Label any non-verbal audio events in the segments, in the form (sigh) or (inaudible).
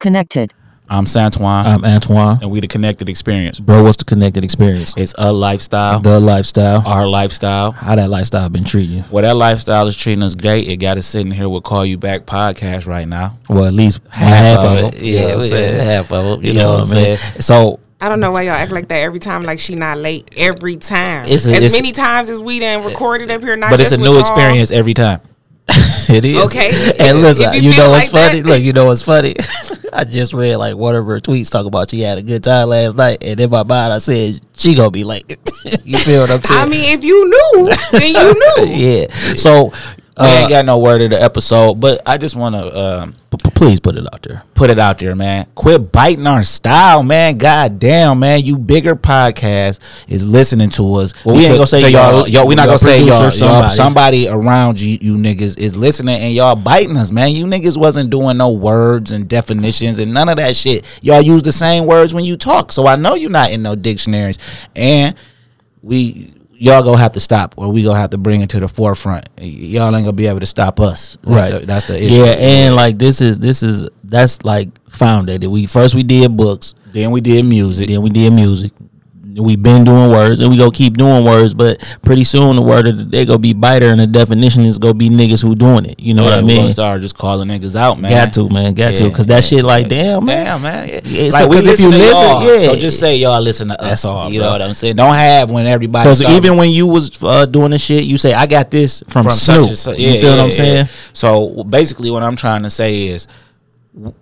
Connected. I'm Santoine, I'm Antoine. and we the Connected Experience. Bro, what's the connected experience? It's a lifestyle, The lifestyle. our lifestyle. How that lifestyle been treating you? Well, that lifestyle is treating us great. It got us sitting here with Call You Back podcast right now. Well, at least Half half, of of it. it. Yeah, You know what I'm yeah, half of it. You know what I mean? saying? So I don't know why y'all act like that every time. Like she not late every time. It's a- as it's- many times as we done recorded up here. Not But it's a new with experience every time. (laughs) it is. Okay. And listen, you, you know what's like funny? that. Look, you know what's (laughs) funny? (laughs) I just read like one of her tweets talking about she had a good time last night, and in my mind I said she gonna be late. you feel what I'm saying? I mean, if you knew, then you knew. yeah. So We ain't uh, got no word of the episode, but I just want to um, p- p- please put it out there. put it out there, man. Quit biting our style, man. God damn, man. You bigger podcast is listening to us. Well, we ain't gonna say y'all. y'all- Yo, we not gonna say y'all. Y'all somebody. somebody around you, you niggas is listening, and y'all biting us, man. You niggas wasn't doing no words and definitions and none of that shit. Y'all use the same words when you talk, so I know you're not in no dictionaries. And we. Y'all gonna have to stop, or we gonna have to bring it to the forefront. Y'all ain't gonna be able to stop us. That's right. the, that's the issue. Yeah, and like this is this is that's like founded. We first we did books, then we did music. then we did music. We've been doing words, and we gonna keep doing words. But pretty soon, the word of the day gonna be biter, and the definition is gonna be niggas who doing it. You know Yeah, what I we gonna mean? start just calling niggas out, man. Got to, man. Got to, Yeah, because that shit like damn, man. Damn, man. Yeah. Yeah, like so- we 'cause if you listen, yeah. So just say y'all listen to us. all, you bro. know what I'm saying? Don't have when everybody. Because start- even when you was uh, doing the shit, you say I got this from, from Snoop. such you feel what I'm saying? So basically, what I'm trying to say is,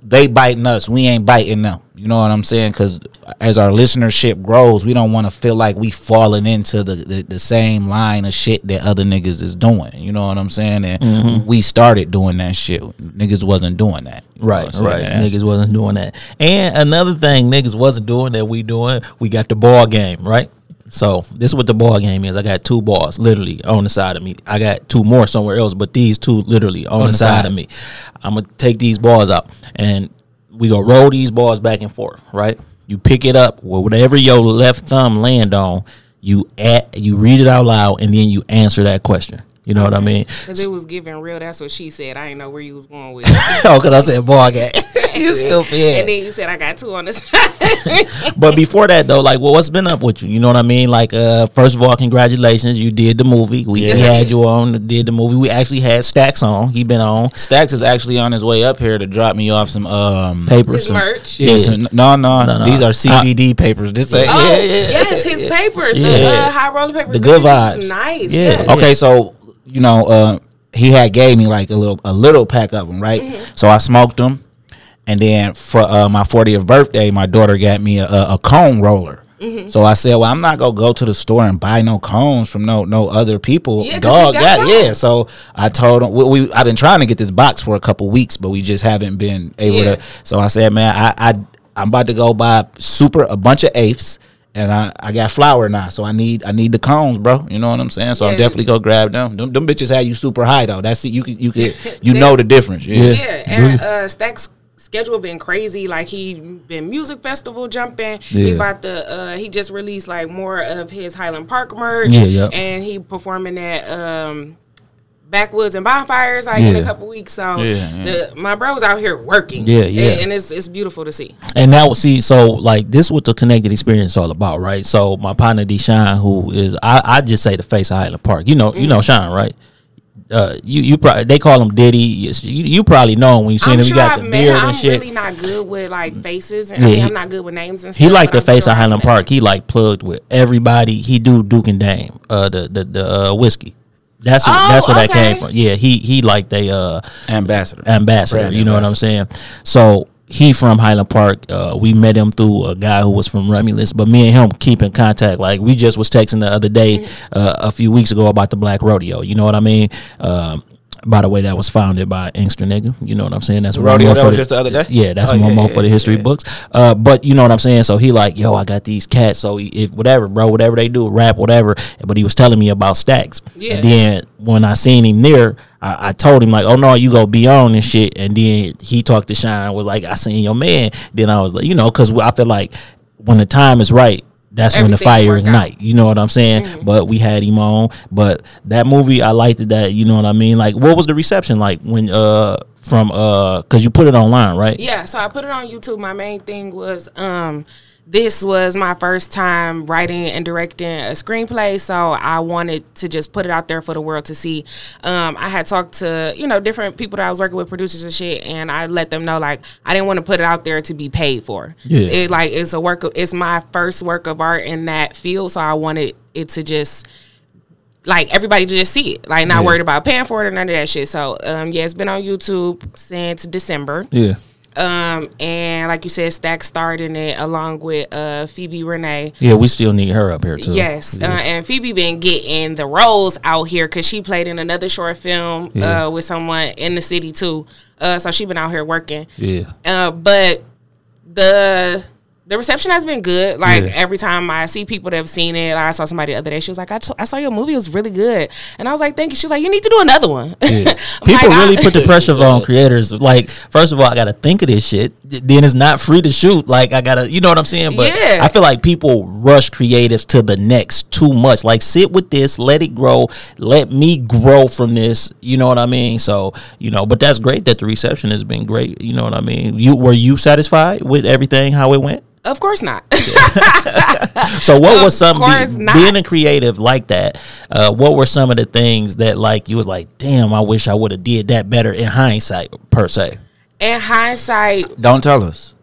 they biting us. We ain't biting them. You know what I'm saying? Because as our listenership grows, we don't want to feel like we falling into the, the, the same line of shit that other niggas is doing. You know what I'm saying? And Mm-hmm. we started doing that shit. Niggas wasn't doing that. Right, right. Niggas wasn't doing that. And another thing niggas wasn't doing that we doing, we got the ball game, right? So this is what the ball game is. I got two balls literally on the side of me. I got two more somewhere else, but these two literally on, the, side, of me. I'm gonna take these balls out and we gonna roll these balls back and forth, right? You pick it up, well, whatever your left thumb land on, you at you read it out loud and then you answer that question. You know what I mean? Because it was giving real. That's what she said. I didn't know where you was going with. it. (laughs) oh, because I said ball game. (laughs) you stupid. And then you said I got two on the (laughs) side. But before that though, like, well, what's been up with you? You know what I mean? Like, uh, first of all, congratulations, you did the movie. We, we had you on, did the movie. We actually had Stacks on. He been on Stacks is actually on his way up here to drop me off some um papers. His some- merch. Yeah, some- no, no, No, no. These are CBD papers. This ain't- Oh, Yeah, yeah. yes, his papers. The Yeah. uh, high roller papers. The good pictures vibes. Nice. Yeah. yes. Okay, so you know, uh, he had gave me like a little a little pack of them, right? So I smoked them, and then for uh, my 40th birthday, my daughter got me a, a, cone roller. So I said, well, I'm not gonna go to the store and buy no cones from no no other people. Yeah, Dog, got yeah. So I told him we, we I've been trying to get this box for a couple weeks, but we just haven't been able Yeah. to. So I said, man, I, I I'm about to go buy super a bunch of eighths. And I, I got flour now, so I need I need the cones, bro. You know what I'm saying? So I'm definitely gonna grab them. Them, them bitches have you super high though. That's it. You could you could (laughs) you know the difference. Yeah. Yeah, and uh, Stack's schedule been crazy. Like he been music festival jumping. He Yeah. about the uh, he just released like more of his Highland Park merch. Yeah, yeah. And he performing at um, Backwoods and Bonfires like in a couple weeks. So Yeah, The, my bro's out here working. Yeah, yeah. And, and it's it's beautiful to see. And now, see, so like this, what the connected experience is all about, right? So my partner Deshaun, who is, I, I just say the face of Highland Park. You know, you know Sean, right? Uh, you you probably they call him Diddy. You, you probably know him when you seen I'm him. sure you got I've the beard him. and I'm shit. really not good with like faces, and Yeah, I mean, he- I'm not good with names and stuff. He like the I'm face sure of Highland. Park. He like plugged with everybody. He do Duke and Dame, uh, the the the uh, whiskey. That's what, Oh, that's where that came from. Yeah, he he like they uh Ambassador. ambassador. Brand you know what I'm saying? So he from Highland Park. Uh, we met him through a guy who was from Romulus, but me and him keep in contact. Like we just was texting the other day, uh, a few weeks ago about the Black Rodeo. You know what I mean? Um, By the way, that was founded by Inkster nigga. You know what I'm saying? That's what Rodeo I'm that for was just the other day? Yeah, that's Oh, one yeah, more yeah, for the history yeah. books. Uh, but you know what I'm saying? So he like, yo, I got these cats. So if whatever, bro, whatever they do, rap, whatever. But he was telling me about stacks. Yeah. And then when I seen him there, I, I told him like, oh no, you go be on and shit. And then he talked to Shine, was like, I seen your man. Then I was like, you know, because I feel like when the time is right. That's when the fire ignite. You know what I'm saying? But we had him on. But that movie, I liked it. That you know what I mean. Like, what was the reception like when uh from uh because you put it online, right? Yeah, so I put it on YouTube. My main thing was um this was my first time writing and directing a screenplay, so I wanted to just put it out there for the world to see. Um, I had talked to you know different people that I was working with, producers and shit, and I let them know like I didn't want to put it out there to be paid for. Yeah. it like it's a work. Of, it's my first work of art in that field, so I wanted it to just like everybody to just see it, like not Yeah. worried about paying for it or none of that shit. So um, yeah, it's been on YouTube since December. Yeah. Um, and like you said, Stack starred in it along with uh Phoebe Renee. Yeah, we still need her up here too. Yes, Yeah. uh, and Phoebe been getting the roles out here because she played in another short film Yeah. uh, with someone in the city too. Uh, so she been out here working. yeah. Uh, but the the reception has been good. Like Yeah. every time I see people that have seen it, like I saw somebody the other day. She was like, I, t- I saw your movie; it was really good. And I was like, Thank you. She was like, You need to do another one. Yeah. (laughs) People like, really I- put the (laughs) pressure on creators. Like, first of all, I gotta think of this shit. Then it's not free to shoot. Like, I gotta, you know what I'm saying? But Yeah. I feel like people rush creatives to the next too much. Like, sit with this, let it grow, let me grow from this. You know what I mean? So, you know, but that's great that the reception has been great. You know what I mean? You were you satisfied with everything how it went? Of course not. (laughs) So what Of was some be- being a creative like that? Uh, what were some of the things that like you was like, damn, I wish I would have did that better in hindsight per se. In hindsight, Don't tell us.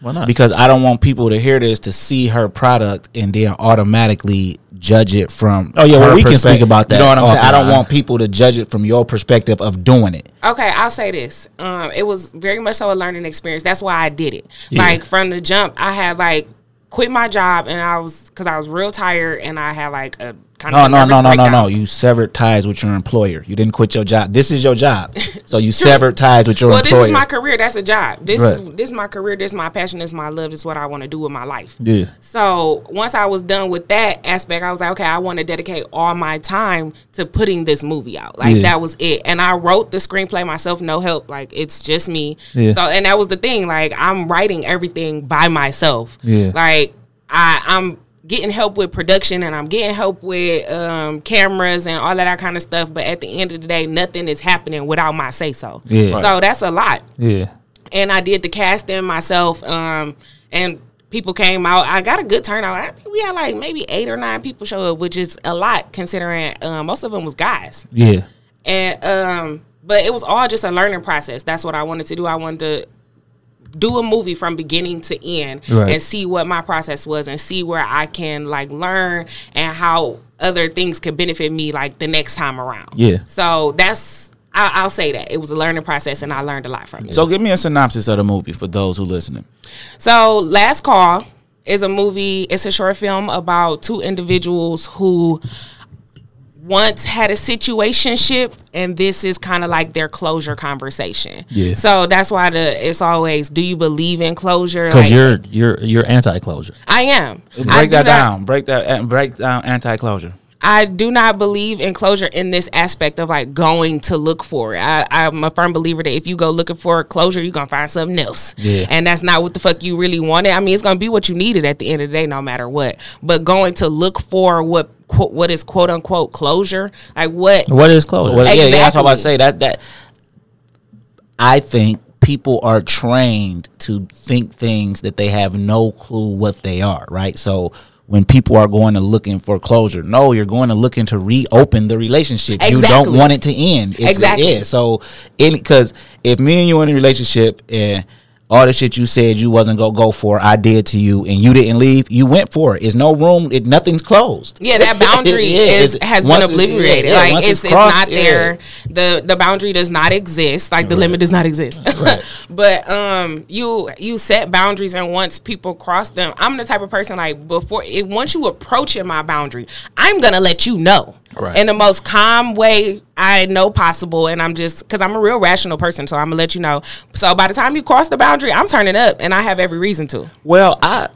Why not? Because I don't want people to hear this to see her product and then automatically judge it from. Oh, yeah, well, we can speak about that You know what I'm saying? I don't want people to judge it from your perspective of doing it. Okay, I'll say this. Um, it was very much so a learning experience. That's why I did it. Yeah. Like from the jump, I had like quit my job and I was because I was real tired and I had like a kind No, of no, no, no, no, no. You severed ties with your employer. You didn't quit your job. This is your job. (laughs) So you severed ties with your Well, employer. this is my career. That's a job. This is this is my career. This is my passion. This is my love. This is what I want to do with my life. Yeah. So once I was done with that aspect, I was like, okay, I want to dedicate all my time to putting this movie out. Like Yeah. that was it. And I wrote the screenplay myself, no help. Like it's just me. Yeah. So and that was the thing. Like I'm writing everything by myself. Yeah. Like I I'm getting help with production and I'm getting help with um, cameras and all of that kind of stuff. But at the end of the day, nothing is happening without my say so. Yeah. Right. So that's a lot Yeah. and I did the casting myself. Um, and people came out. I got a good turnout. I think we had like maybe eight or nine people show up, which is a lot considering um, most of them was guys. Yeah. And um, but it was all just a learning process. That's what I wanted to do. I wanted to do a movie from beginning to end Right. and see what my process was and see where I can like learn and how other things could benefit me like the next time around. Yeah. So that's I, I'll say that it was a learning process and I learned a lot from it. so give me a synopsis of the movie for those who listening. So, Last Call is a movie, it's a short film about two individuals who once had a situationship and this is kind of like their closure conversation. Yeah. So that's why the it's always do you believe in closure? Because Like, you're you're you're anti-closure. I am. I Break do that not- down. Break that. uh, Break down anti-closure. I do not believe in closure in this aspect of like going to look for it. I, I'm a firm believer that if you go looking for closure, you're gonna find something else. Yeah. And that's not what the fuck you really wanted. I mean, it's gonna be what you needed at the end of the day, no matter what. But going to look for what quote, what is quote unquote closure, like what What is closure? Well, yeah, yeah, that's what I'm about to Exactly. say. That that I think people are trained to think things that they have no clue what they are, right? So when people are going to looking for closure, no, you're going to looking to reopen the relationship. You don't want it to end. It's, Exactly. Yeah. So, because if me and you are in a relationship and all the shit you said you wasn't gonna go for, I did to you, and you didn't leave. You went for it. It's no room. It nothing's closed. Yeah, that (laughs) boundary Yeah, is has been obliterated. yeah, yeah, like it's it's, crossed, not yeah. there. The the boundary does not exist. Like the limit does not exist. (laughs) but um you you set boundaries and once people cross them, I'm the type of person like before it once you approaching my boundary, I'm gonna let you know. Right. in the most calm way I know possible. And I'm just because I'm a real rational person, so I'm gonna let you know. So by the time you cross the boundary, I'm turning up, and I have every reason to. Well, I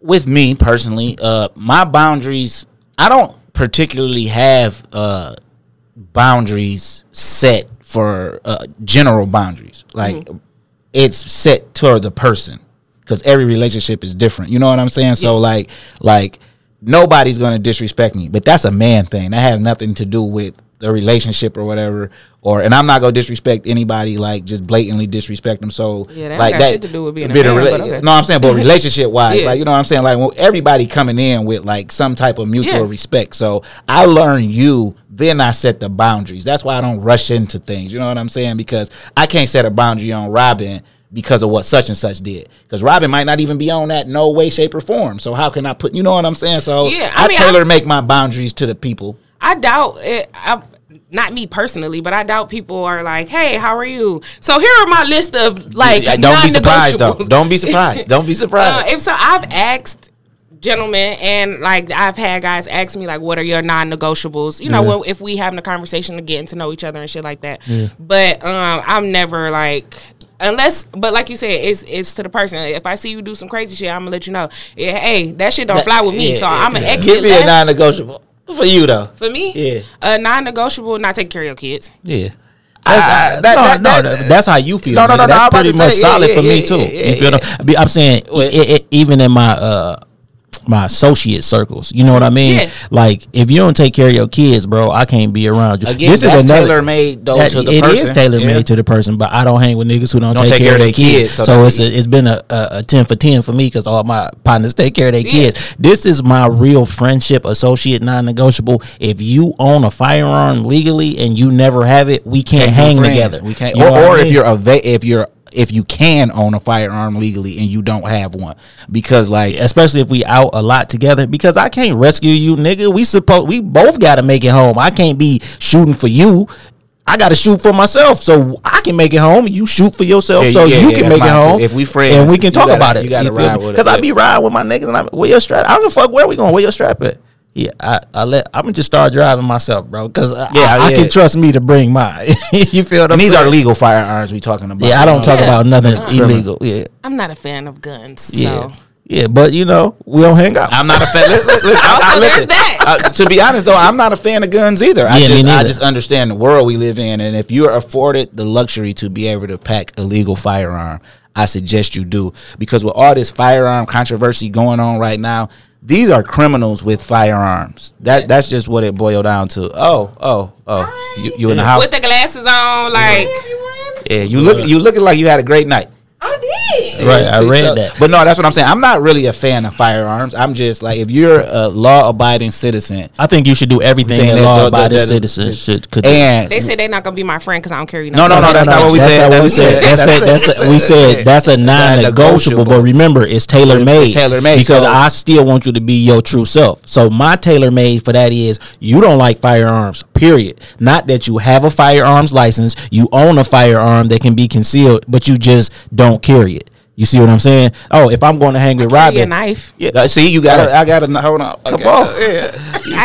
with me personally, uh my boundaries I don't particularly have uh boundaries set for uh general boundaries. Like it's set toward the person cuz every relationship is different. You know what I'm saying? So like like nobody's going to disrespect me, but that's a man thing. That has nothing to do with the relationship or whatever or and I'm not going to disrespect anybody like just blatantly disrespect them. So Yeah, that like got that shit to do with being a bit of man, rela- but okay. No, I'm saying, but (laughs) relationship wise, Yeah. like you know what I'm saying, like well, everybody coming in with like some type of mutual Yeah. respect. So I learn you, then I set the boundaries. That's why I don't rush into things. You know what I'm saying? Because I can't set a boundary on Robyn because of what such and such did. Because Robyn might not even be on that no way, shape, or form. So how can I put? You know what I'm saying? So Yeah, I I, mean, tailor I- make my boundaries to the people. I doubt it. I, not me personally, but I doubt people are like, "Hey, how are you?" So here are my list of like don't be surprised though. non-negotiables. Don't be surprised. Don't be (laughs) Uh, surprised. if so, I've asked gentlemen and like I've had guys ask me like, "What are your non-negotiables?" You know, Yeah. when, if we having a conversation to getting to know each other and shit like that. But um, I'm never like. Unless, but like you said, it's it's to the person. If I see you do some crazy shit, I'm gonna let you know. Yeah, hey, that shit don't fly with me, Yeah, so yeah, I'm gonna yeah. Give me a non-negotiable for you though. For me, Yeah. a non-negotiable, not taking care of your kids. Yeah. I- no, that- no, that- that's how you feel. No, no, no, no, That's I'm pretty much say, solid yeah, for me yeah, too. yeah, you feel? yeah. I be- I'm saying it, it, even in my uh my associate circles, you know what I mean? Yeah. Like if you don't take care of your kids, bro, I can't be around you. Again, that's tailor-made, though, to the It is person. tailor made Yeah. to the person, but I don't hang with niggas who don't, take, care, of their kids. so So, it's a, it's been a, a, a ten for ten for me because all my partners take care of their Yeah. kids. This is my real friendship associate non negotiable. If you own a firearm legally and you never have it, we can't, Can't hang together. We can't. You know or I or if you're a va- if you're if you can own a firearm legally and you don't have one, because like especially if we out a lot together because I can't rescue you, nigga. We supposed we both got to make it home. I can't be shooting for you. I got to shoot for myself, so I can make it home. You shoot for yourself, Yeah, so yeah, you yeah, can make it mine too. home. If we friends, and we can talk gotta- about it. you gotta ride with it, because I be riding with my niggas, and I'm where your strap. I don't give a fuck where we going. Where your strap at? Yeah, I, I let I'm gonna just start driving myself, bro, because Yeah, I, I yeah. can trust me to bring my. (laughs) you feel what I'm these saying? are legal firearms we talking about. Yeah, I don't talk Yeah. about nothing Uh-huh. illegal. Yeah, I'm not a fan of guns. yeah, So. yeah. But you know, we don't hang out. I'm not a fan. Listen, listen, I- I- Also, there's listen. that. Uh, to be honest, though, I'm not a fan of guns either. I Yeah, me just, I just understand the world we live in, and if you're afforded the luxury to be able to pack a legal firearm, I suggest you do. Because with all this firearm controversy going on right now, these are criminals with firearms. That that's just what it boiled down to. Oh, oh, oh. You, you in the house? With the glasses on, like Yeah, you look you looking like you had a great night. I did. Right, I read that. But no, that's what I'm saying. I'm not really a fan of firearms. I'm just like if you're a law abiding citizen I think you should do everything Everything that that- law that- abiding that- citizens should could do. and They said they're not gonna be my friend because I don't carry No, no, no, that's not what we that's said. Not what we said. That's, that's- a, that's a, we said (laughs) that's a non-negotiable. But remember, it's tailor made. It's tailor-made, because so- I still want you to be your true self. So my tailor made for that is you don't like firearms. Period. Not that you have a firearms license, you own a firearm that can be concealed, but you just don't carry it. You see what I'm saying? Oh, if I'm going to hang with Carry a Robyn, knife. Yeah. See, you got to I got to hold on. come Okay. on. (laughs) I,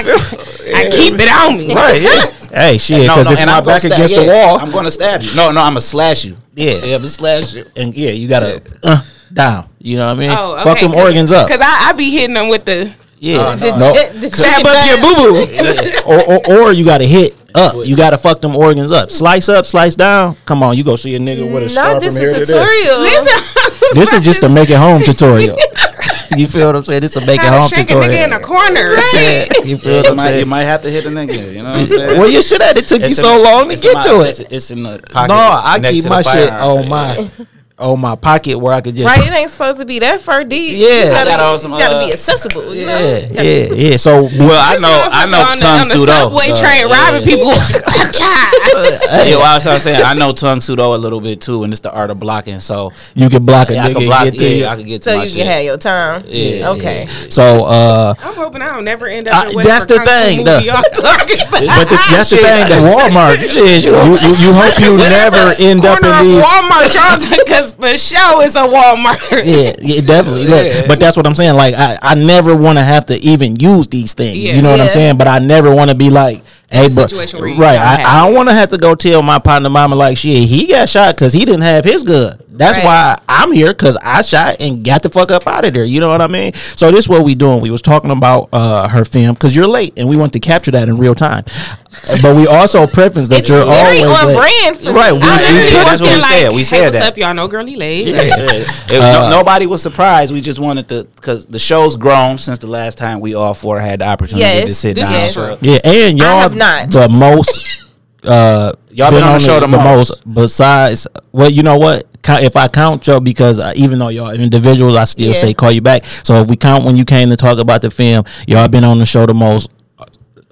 I keep it on me. Right. Yeah. Hey, shit, No, because no, it's and my gonna back stab- against yeah, the wall. I'm going to stab you. No, no, I'm going to slash you. Yeah. Yeah, I'm going to slash you. and yeah, you gotta uh, down. You know what I mean? Oh, okay, Fuck them organs up. Because I, I be hitting them with the Yeah, uh, the, no. the stab up your boo boo. (laughs) or, or or you gotta hit up. You gotta fuck them organs up. Slice up, slice down. Come on, you go see a nigga with a scar Not from this here is to there. Listen, (laughs) This is just a make it home tutorial. you feel what I'm saying? This is a make it how home to shake a nigga in tutorial. a corner. you feel what I'm might, you might have to hit a nigga. You know what I'm saying? Well, you should have. It took you so in- long to get my- to it. it's in the pocket. No, I keep my shit firearm. on my on my pocket where I could just. Right, it ain't supposed to be that far deep. Yeah. you I gotta, got some, you gotta uh, be accessible. You know? Yeah, yeah, yeah. So Well, I know, I know on the, tongue on the pseudo. subway uh, train yeah. robbing people. (laughs) Yeah, well, I was trying to say I know Tang Soo Do a little bit too, and it's the art of blocking. So you can block a yeah, I nigga can and block. get to. Yeah, I can get to So my you shit. can have your time. Yeah, Okay. So uh I'm hoping I don't never end up. I- in that's the thing, movie though. y'all (laughs) talking about. But the, that's the thing that Walmart. (laughs) You, you, you hope you never end up corner in these. Walmart, y'all, because Cause for sure it's a Walmart. (laughs) yeah, yeah, definitely. Look, but that's what I'm saying. Like, I, I never want to have to even use these things. Yeah. You know what I'm saying? But I never want to be like, hey, a bro, situation where you right? I, I don't want to have to go tell my partner mama like, shit, he got shot because he didn't have his gun. That's Right. why I'm here because I shot and got the fuck up out of there. You know what I mean? So this is what we doing. We was talking about uh, her film because you're late and we want to capture that in real time. but we also preference that It's you're very always on late. brand for right. me. We, I we literally put- that's what we Looking said. We hey, said what's that. up, y'all know girly late. It- no- nobody was surprised. We just wanted to because the show's grown since the last time we all four had the opportunity Yes, to sit this down. is true. Yeah, and y'all have not. the most. Uh, Y'all been on the show the most. Besides, well, you know what? Count- If I count y'all, because uh, even though y'all individuals, I still Yeah. say call you back. So if we count when you came to talk about the film, y'all been on the show the most.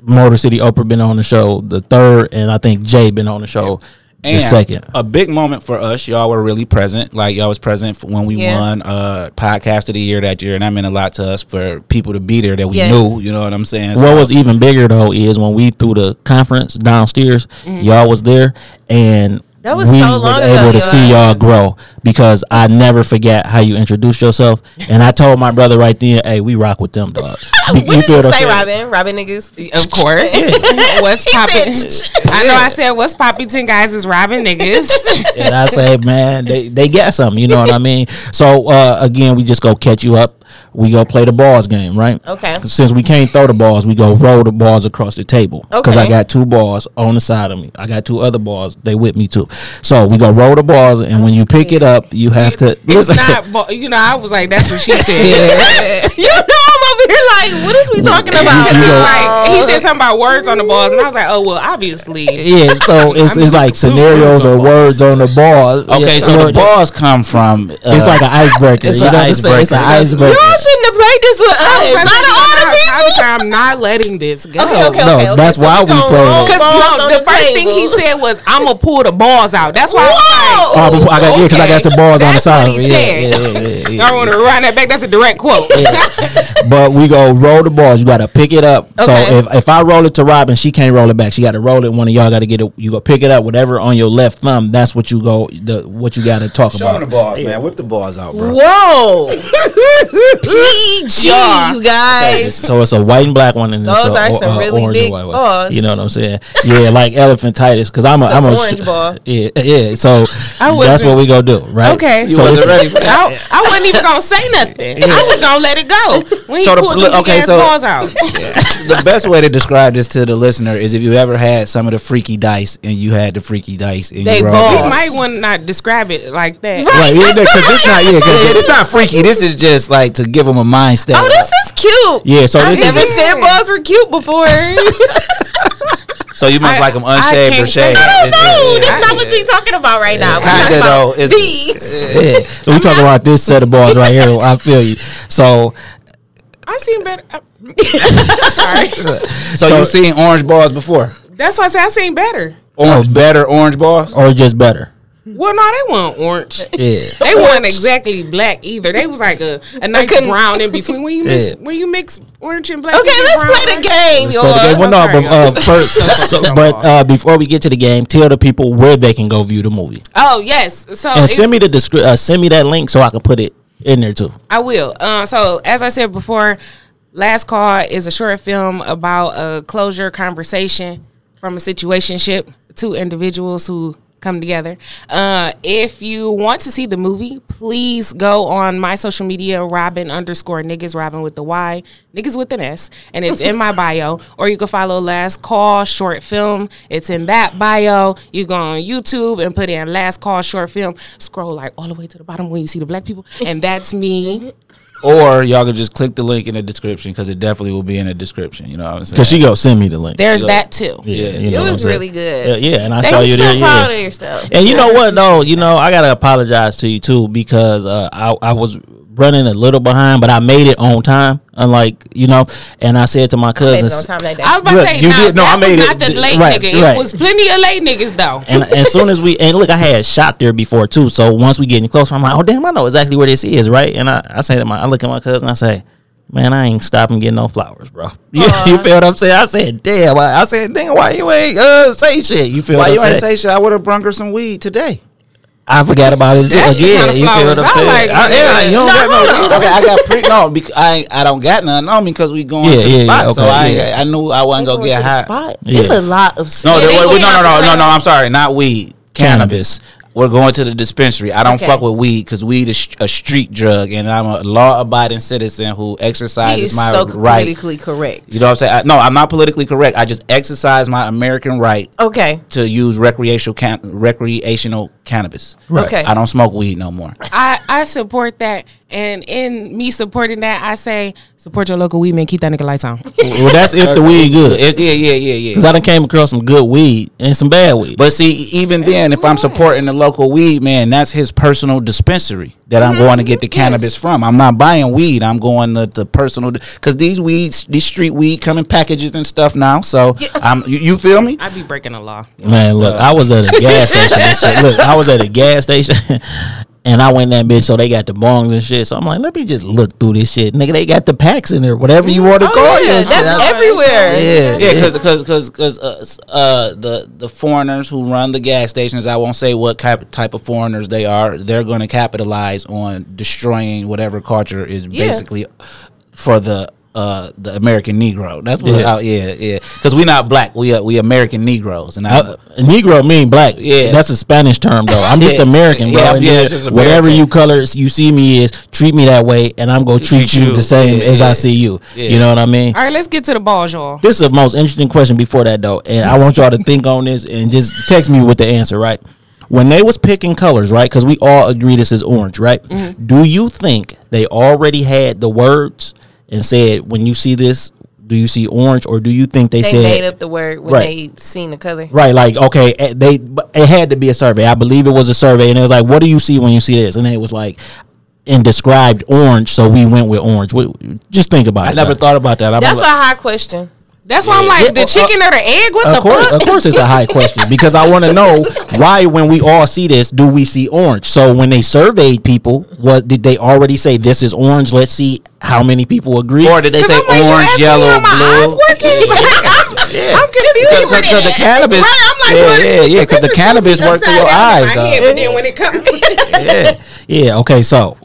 Motor City Oprah been on the show the third, and I think Jay been on the show the And second. a big moment for us. Y'all were really present. Like y'all was present for when we Yeah. won uh podcast of the year that year, and that meant a lot to us for people to be there that we Yes. knew. You know what I'm saying? What was even bigger though is when we threw the conference downstairs, y'all was there, and That was we so was long able ago, to see y'all grow because I never forget how you introduced yourself, and I told my brother right then, "Hey, we rock with them, dog." (laughs) What did you what I'm say, saying? Robyn? Robyn niggas. Of course. (laughs) what's He popping? I know I said what's popping ten guys is Robyn niggas. and I say, man, they, they got something. You know what I mean? So uh, again, we just go catch you up. We go play the balls game, right? Okay. Since we can't throw the balls, we go roll the balls across the table. Okay. Because I got two balls on the side of me. I got two other balls. They with me too. So we go roll the balls, and when you pick it up, you have to. it's not you know, I was like, that's what she said. (laughs) (laughs) you know we talking about? You go- Like he said something about words on the balls, and I was like, oh well, obviously. Yeah, so it's, it's like scenarios or words on the balls. Okay, Yeah, so the word- balls come from. Uh, It's like an icebreaker. It's you an know what I'm? It's an icebreaker. icebreaker. Y'all shouldn't have played this with us. I Not all the people. I'm not letting this go. Okay, okay, No, okay. okay. that's So why we gonna played roll. Because balls on the, first thing he said was, "I'm gonna pull the balls out." That's why Whoa! I was like, Oh, before, I got yeah, because I got the balls on the side. what he yeah, said. yeah, yeah, yeah, yeah. I want to run that back. That's a direct quote. But we go roll the balls. You got to pick it up. So if, if I roll it to Robyn, she can't roll it back. She got to roll it. One of y'all got to get it. You go pick it up. Whatever on your left thumb. That's what you go. The what you got to talk Show 'em about. the balls, man. Whip the balls out, bro. Whoa. (laughs) PG, you guys. So it's a white and black one, and Those it's a, are or- some uh, really orange big and white one. balls. You know what I'm saying? Yeah, like elephantitis. Because I'm a, Some I'm a orange ball. Yeah, yeah. So that's wasn't- what we go do, right? Okay. So wasn't it's- ready for that. I, I wasn't even gonna say nothing. I was gonna let it go (laughs) when he So the- pulled look, the okay, okay, so- balls out. (laughs) the best way to describe this to the listener is if you ever had some of the freaky dice and you had the freaky dice and They you rolled balls. it. You might want to not describe it like that. Right, yeah, because this not yeah, 'cause Yeah, (laughs) it's not freaky. This is just like to give them a mind state. Oh, this is cute. yeah. So I've this never is said balls were cute before. (laughs) so you must I- like them unshaved or shaved. I don't It's- no, yeah. that's not what we're talking about right now. We're Kinda though, it's- these. (laughs) yeah. So we talking about this set of balls right here. I feel you. So I seen better. (laughs) Sorry, So, you seen orange balls before? that's why I said I seen better. Orange, better orange balls. or just better. Well, no, they weren't orange. (laughs) Yeah. They weren't exactly black either. They was like a, a nice brown in between. When you (laughs) mix Yeah. when you mix orange and black. Okay, you let's brown, play the game, Let's play the game. Well, no, sorry, but uh, first, (laughs) so- Some but uh, before we get to the game, tell the people where they can go view the movie Oh yes. So and if- send me the descri- uh, send me that link so I can put it in there too. I will. Uh, so as I said before, Last Call is a short film about a closure conversation from a situationship, two individuals who come together. Uh, if you want to see the movie, please go on my social media, Robyn underscore niggas, Robyn with the Y, niggas with an S, and it's in my (laughs) bio. Or you can follow Last Call short film. It's in that bio. You go on YouTube and put in Last Call short film. Scroll like all the way to the bottom when you see the black people, and that's me. (laughs) Or y'all can just click the link in the description because it definitely will be in the description. You know what I'm saying? Cause she go send me the link. There's that too. yeah, you It know what I'm was really good. Yeah, yeah, and I They saw you so there. proud Yeah. of yourself. And you know what though, you know I gotta apologize to you too because uh, I I was running a little behind, but I made it on time. Unlike you know, and I said to my Made cousins, it on time that day. I was about to say, you nah, did- no, I made was it- not the late right, nigga. right. It was plenty of late niggas though. And as soon as we and look, I had shot there before too. So once we getting closer, I'm like, oh damn, I know exactly where this is, right? And I, I say to my, I look at my cousin, I say, man, I ain't stopping getting no flowers, bro. (laughs) You, you feel what I'm saying? I said, damn. I, I said, damn, why you ain't uh say shit? You feel Why what you I'm ain't saying? say shit? I would have brung her some weed today. I forgot about it That's again. kind of you feel what I'm I saying? like, I- yeah, you don't No, got no. hold. Okay, I got pre no because I I don't got none on me because we going Yeah, to the yeah, spot. yeah, so okay, I. I knew I wasn't gonna get to high. spot. Yeah. It's a lot of No, shit. the- they wait, go no, no, no, no, no. I'm sorry, not weed. Cannabis. We're going to the dispensary. I don't Okay. fuck with weed because weed is a street drug, and I'm a law-abiding citizen who He exercises is my so right. politically correct. You know what I'm saying? I, no, I'm not politically correct. I just exercise my American right Okay. to use recreational can- recreational cannabis. Okay. I don't smoke weed no more. I, I support that. And in me supporting that, I say support your local weed man. Keep that nigga lights on. Well, that's if the weed good. It- yeah, yeah, yeah, yeah. Because I done came across some good weed and some bad weed. But see, even then, if I'm supporting the local weed man, that's his personal dispensary that I'm going to get the cannabis from. I'm not buying weed. I'm going to the personal because these weeds, these street weed, come in packages and stuff now. So (laughs) I'm, you, you feel me? I'd be breaking the law. Man, look, I was at a gas station. Look, I was at a gas station. (laughs) And I went in that bitch, so they got the bongs and shit. So I'm like, let me just look through this shit, nigga. They got the packs in there, whatever you want to Oh, call yeah, it. that's everywhere. Yeah, Yeah, because because because because uh, uh, the the foreigners who run the gas stations, I won't say what type type of foreigners they are. They're going to capitalize on destroying whatever culture is Yeah. basically for the uh, the American Negro. That's what. Yeah. Yeah, yeah, yeah. Because we're not black. We are, we American Negroes, and I, Uh, Negro mean black. Yeah. that's a Spanish term though. I'm just Yeah. American, bro. Yeah, yeah, then it's whatever you colors you see me is, treat me that way, and I'm gonna treat, Treat you, you. the same Yeah, as yeah. I see you. Yeah. You know what I mean? All right, let's get to the balls, y'all. This is the most interesting question before that though, and I want y'all to think on this and just text me with the answer, right? When they was picking colors, right? Because we all agree this is orange, right? Mm-hmm. Do you think they already had the words and said, when you see this, do you see orange, or do you think they, They said made up the word when Right. they seen the color. Right, like okay, eh, they but it had to be a survey. I believe it was a survey, and it was like, "What do you see when you see this?" And it was like, and described orange, so we went with orange. What, just think about I it. I never though. thought about that. I'm That's a like, high question. That's why I'm like, Yeah, the uh, chicken or the egg? What Of the course, fuck? of course, it's a high question because I want to know (laughs) why, when we all see this, do we see orange? So when they surveyed people, what did they already say? This is orange. Let's see how many people agree. or did they say I'm like, orange, asking me yellow, my eyes blue? working? (laughs) I'm confused. Because the cannabis, Right, I'm like, yeah, what? yeah, yeah, because the cannabis supposed worked through your upside down in eyes, though. head, But then when it comes, (laughs) Yeah, Yeah. Okay. So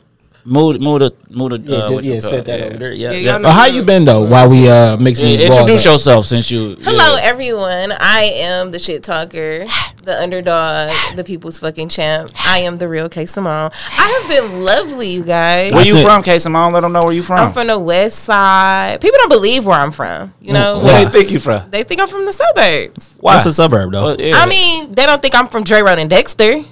move, move the, move the. yeah, uh, just, yeah, call set that yeah. over there. Yeah. Yeah, yeah. But how you- you been though? While we uh mixing Yeah, these balls introduce up? yourself since you. Hello, yeah. everyone. I am the shit talker, (sighs) the underdog, (sighs) the people's fucking champ. I am the real K Simone. I have been lovely, you guys. Where you That's it. from, Case? Let them know where you from. I'm from the west side. People don't believe where I'm from. You know, Where Why? they think you from? they think I'm from the suburbs. Why? What's a suburb though? Well, yeah. I mean, they don't think I'm from Joy Road and Dexter.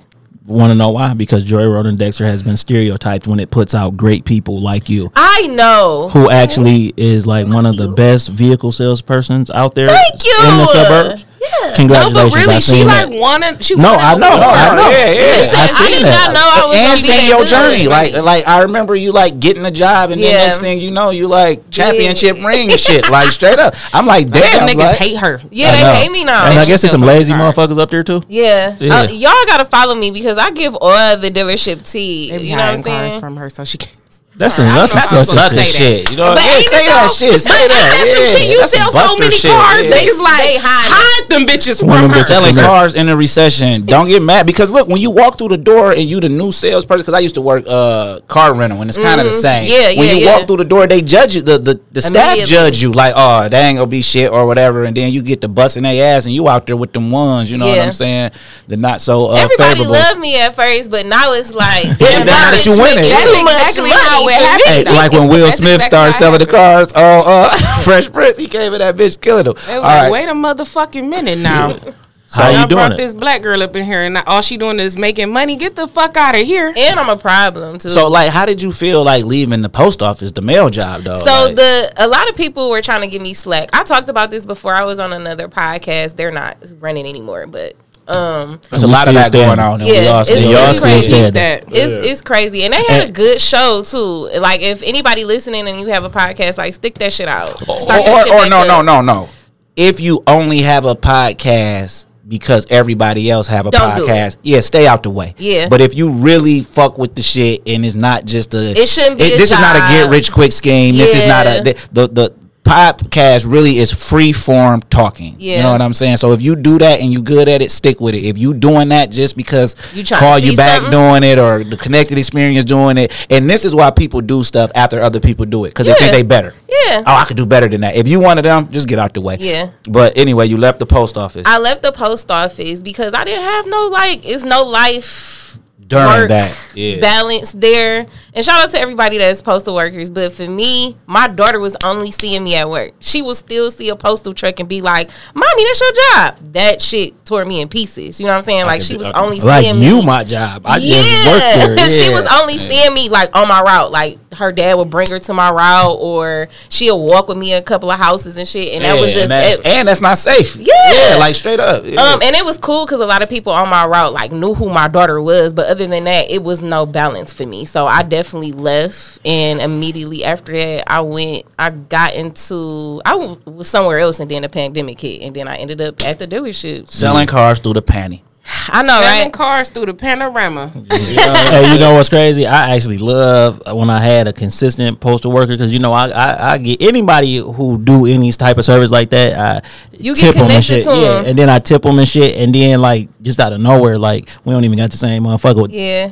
Want to know why? Because Joy Road and Dexter has been stereotyped when it puts out great people like you, I know. who actually is like one of the best vehicle salespersons out there Thank you. in the suburbs. Yeah. no, but really, she seen like wanted. She No, wanted I know, work. I know. Yeah, yeah. Listen, I I, seen did that. not know I was and gonna be seeing that your good. journey. Like, like I remember you like getting a job, and then next thing you know, you like championship ring and shit. Like straight up, I'm like, Them damn, niggas like, hate her. yeah, they hate me now. And I guess there's some lazy cars. motherfuckers up there too. Yeah. Yeah. Uh, y'all gotta follow me because I give all the dealership tea. They be You know what I'm hiding cars saying? from her, so she can't. That's some I that's some don't know if I'm sucker shit. say. You know, But yeah, ain't say it that shit. Say But that. ain't that some shit? You That's sell so many shit. cars. Yeah. Niggas like They hide it. hide them bitches from her. selling cars in a recession. Don't get mad because look, when you walk through the door and you the new salesperson, because I used to work uh car rental and it's kind of the same. Mm-hmm. Yeah, When you yeah. walk through the door, they judge you. The the, the staff judge you like, oh, they ain't gonna be shit or whatever, and then you get the busting their ass and you out there with them ones. You know what I'm saying? The not so uh, Everybody favorable. loved me at first, but now it's like (laughs) Yeah, damn, now that you winning. That's That's too much exactly money how it for Hey, like when Will Smith exactly started how selling the cars on uh, (laughs) Fresh Prince, he came in that bitch killing them. It All like, right. wait a motherfucking minute now. How you Y'all doing brought it? this black girl up in here, and all she doing is making money. Get the fuck out of here. And I'm a problem too. So like, how did you feel like leaving the post office, the mail job though? So Like- the a lot of people were trying to give me slack. I talked about this before. I was on another podcast. They're not running anymore, but um, there's a lot of that going on. and Yeah, we all it's still- really still crazy. That it's it's crazy, and they had a good show too. Like if anybody listening and you have a podcast, like stick that shit out. or, Start that or, or back no, no, up. no, no. If you only have a podcast because everybody else have a Don't podcast, yeah, stay out the way. Yeah. But if you really fuck with the shit and it's not just a, It shouldn't be a this is not a get rich quick scheme. This is not a the the. the podcast really is free form talking. Yeah. You know what I'm saying? So if you do that and you good at it, stick with it. If you doing that just because You call you back something? doing it or the connected experience doing it, and this is why people do stuff after other people do it because they think they better. Yeah. Oh, I could do better than that. If you one of them, just get out the way. Yeah. But anyway, you left the post office I left the post office because I didn't have no like it's no life during work that. Yeah. balance there. And shout out to everybody that's postal workers. But for me, my daughter was only seeing me at work. She will still see a postal truck and be like, Mommy, that's your job. That shit tore me in pieces. You know what I'm saying? Like she was only Like seeing you, me. my job. I yeah. just work there. (laughs) she was only seeing me like on my route. Like her dad would bring her to my route or she'll walk with me a couple of houses and shit. And that was just and, that- it- and that's not safe. Yeah. like straight up. Yeah. um, and it was cool because a lot of people on my route like knew who my daughter was, but other than that, it was no balance for me. So I definitely left, and immediately after that, I went. I got into. I was somewhere else, and then the pandemic hit, and then I ended up at the dealership. Selling cars through the panty. (sighs) I know, Selling right? cars through the panorama. hey, you know what's crazy? I actually love when I had a consistent postal worker because you know I, I I get anybody who do any type of service like that. I You get tip 'em and connected shit. to 'em. yeah, and then I tip them and shit, and then like just out of nowhere, like we don't even got the same motherfucker Yeah.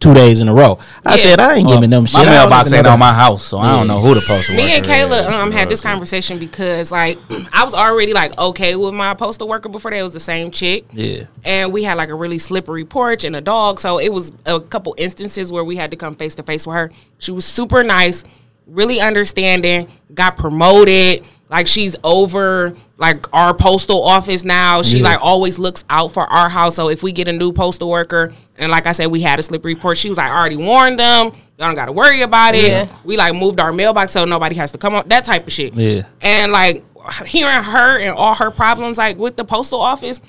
Two days in a row. I Yeah. said I ain't giving them shit. My I mailbox ain't on my house, so I don't know who the postal worker Me and Kayla is. um had this conversation because like (clears throat) I was already like okay with my postal worker before that was the same chick. Yeah. And we had like a really slippery porch and a dog, so it was a couple instances where we had to come face to face with her. She was super nice, really understanding, got promoted. Like she's over like our postal office now. She Yeah. like always looks out for our house. So if we get a new postal worker, and like I said, we had a slippery porch. She was like, I already warned them. Y'all don't got to worry about it. Yeah. We like moved our mailbox so nobody has to come on. That type of shit. Yeah. And like hearing her and all her problems like with the postal office,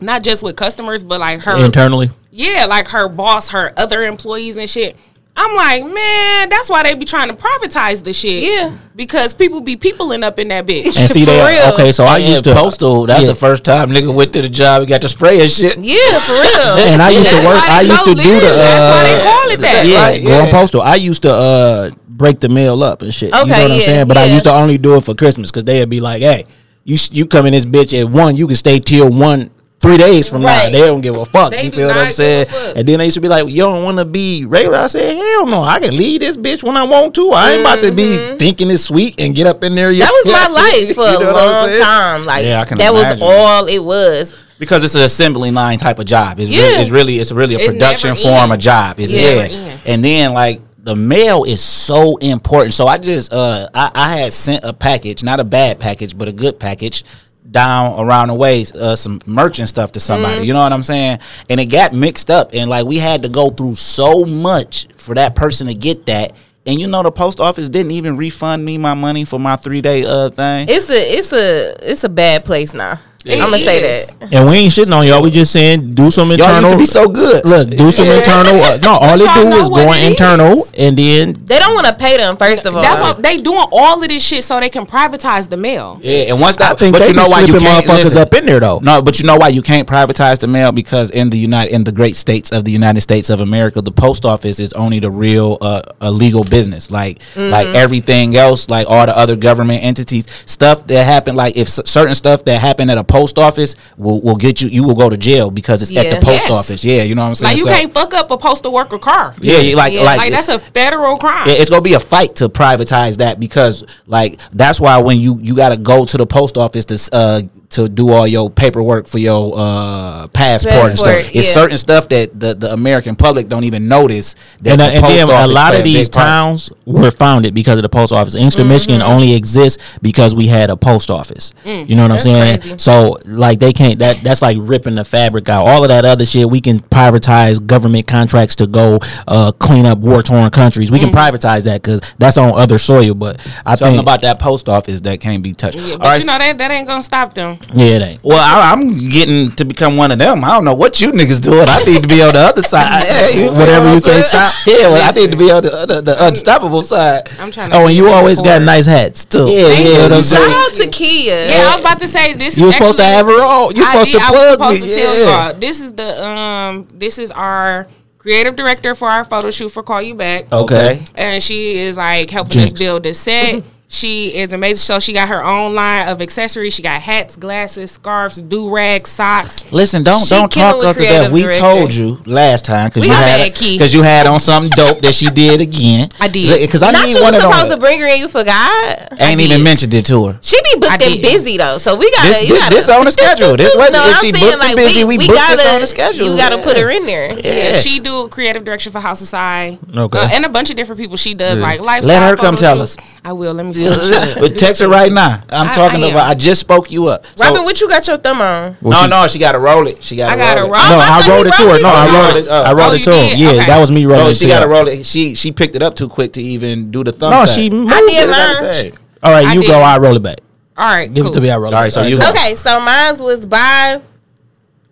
not just with customers, but like her Internally, yeah, like her boss, her other employees and shit. I'm like, man, that's why they be trying to privatize the shit. Yeah. Because people be peopling up in that bitch. and see (laughs) For that. real. Okay, so I Yeah, used to postal. That's yeah. the first time nigga went to the job. He got the spray and shit. Yeah, for real. (laughs) and I used to work. I used to do the. literally, that's why they uh, call it that. Yeah, Right, going yeah. postal. I used to uh break the mail up and shit. Okay, you know Okay, what I'm saying? But I used to only do it for Christmas because they'd be like, "Hey, you you come in this bitch at one, you can stay till one." Three days from now, they don't give a fuck. They you feel what I'm saying? And then they used to be like, "You don't want to be regular." I said, "Hell no, I can leave this bitch when I want to. I ain't about to be thinking it's sweet and get up in there." Mm-hmm. that was my (laughs) life for You a know what I'm long time. Like Yeah, I can that imagine. was all it was. because it's an assembly line type of job. It's really, Yeah. it's really, it's really a It production never form of job. It's Yeah. yeah, and then like the mail is so important. So I just, uh, I, I had sent a package, not a bad package, but a good package. Down around the way, uh, some merchant stuff to somebody. Mm-hmm. You know what I'm saying? And it got mixed up, and like we had to go through so much for that person to get that. And you know, the post office didn't even refund me my money for my three day uh thing. It's a it's a it's a bad place now. I'm gonna say that. And we ain't shitting on y'all. We just saying do some Y'all internal. used to be so good. Look, do some internal. Uh, no, all they do is what go it internal, is. and then They don't want to pay them first of all. That's what they doing all of this shit so they can privatize the mail. Yeah, and once I that, think but you know why you can't motherfuckers listen. up in there though. No, but you know why you can't privatize the mail because in the United in the great states of the United States of America, the post office is only the real uh, a legal business. Like like everything else, like all the other government entities, stuff that happen. Like if c- certain stuff that happen at a post office will will get you, you will go to jail because it's at the post Yes. office. Yeah, you know what I'm saying. Like you So- can't fuck up a postal worker car. Yeah, you- like Yeah. like, Like that's a federal crime. yeah, it's gonna be a fight to privatize that because like that's why when you you gotta go to the post office to uh to do all your paperwork for your uh passport, and Passport, stuff. It's certain stuff that the, the American public don't even notice that And, uh, the and post then a lot of these big part. towns were founded because of the post office. Inkster, Michigan Mm-hmm. only exists because we had a post office. you know what I'm saying? crazy. So like they can't that that's like ripping the fabric out. All of that other shit we can privatize government contracts to go uh, clean up war torn countries. We Mm-hmm. can privatize that because that's on other soil. But I Something think about that post office that can't be touched. Yeah, but right, you know that that ain't gonna stop them. Yeah, it ain't. well, I, I'm getting to become one of them. I don't know what you niggas doing. I need to be on the other side. (laughs) Yeah, you feel Whatever you I'm say, stop. Yeah, well, I need to be on the, the, the unstoppable side. I'm trying to Oh, and you always got before. nice hats too. Yeah, Thank yeah. you. that's Shout right. out to Kia. Yeah, I was about to say this. You were supposed to have her on. You I supposed did- to was plug supposed me. to tell Yeah. y'all. This is the um. This is our creative director for our photo shoot for Call You Back. Okay. and she is like helping Jinx. us build the set. (laughs) She is amazing. So she got her own line of accessories. She got hats, glasses, scarves, do rags, socks. Listen, don't She don't talk with us to death. creative We director. told you last time because you had because you had on something dope that she did again. I did. because I Not need you one was supposed to bring her and you forgot. Ain't I even mentioned it to her. She be booked and busy though, so we gotta. This- this- gotta this on the (laughs) schedule. This wasn't- if I'm she saying, booked and busy, we booked this on the schedule. You gotta Yeah. put her in there. Yeah. She do creative direction for House of Sci. Okay. Uh, and a bunch of different people. She does like lifestyle. Let her come tell us. I will. Let me. Finish. but text her right now. I'm I- talking I about. I just spoke you up. So- Robin, what you got your thumb on? no, no, she got to roll it. She got to I gotta roll it. No, I I thought it to her. No, I rolled it. I Oh, wrote you it to her. Yeah, that was me rolling No, it she got to roll it. She she picked it up too quick to even do the thumb. No, she. moved I did mine. All right, you go. I roll it back. All right. Give cool. it to me. I roll it. All right, so you go. Okay, so mine was buy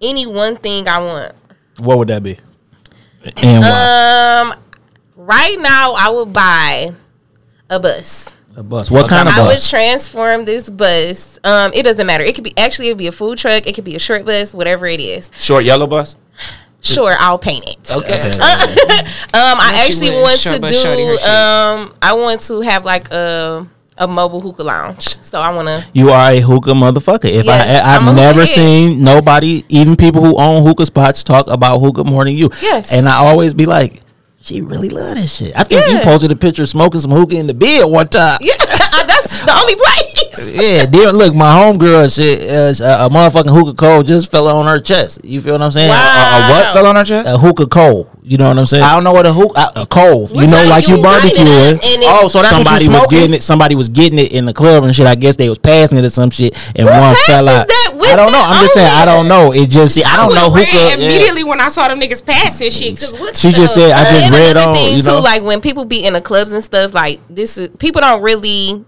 any one thing I want. What would that be? And why? Um, right now I would buy a bus. A bus. What kind of bus? I would transform this bus. Um, it doesn't matter. It could be actually it would be a food truck. It could be a short bus, whatever it is. Short yellow bus. Sure, I'll paint it. Okay. (laughs) Um, I actually want to bus, shorty, her do. Um, I want to have like a a mobile hookah lounge. So I want to. You are a hookah motherfucker. If Yes, I, I'm I've never seen nobody, even people who own hookah spots, talk about hookah more than you. Yes. and I always be like, she really love this shit. I think you posted a picture smoking some hookah in the bed one time. Yeah, (laughs) that's the (laughs) only place. Yeah, dear, look, my homegirl shit, uh, a, a motherfucking hookah coal just fell on her chest. You feel what I'm saying? Wow. A, a what fell on her chest? A, a hookah coal. You know what I'm saying? I don't know what a hook. I, a coal. We You know, like you you light it barbecuing. up and it- Oh, so that's somebody you was getting it. Somebody was getting it in the club and shit. I guess they was passing it or some shit, and Who one fell out. that with I don't know. I'm just saying. I don't know. It just. See, I don't know hookah. ran immediately when I saw them niggas pass and shit. Cause She just said, I just and read on. thing You know, too, like when people be in the clubs and stuff, like this is people don't really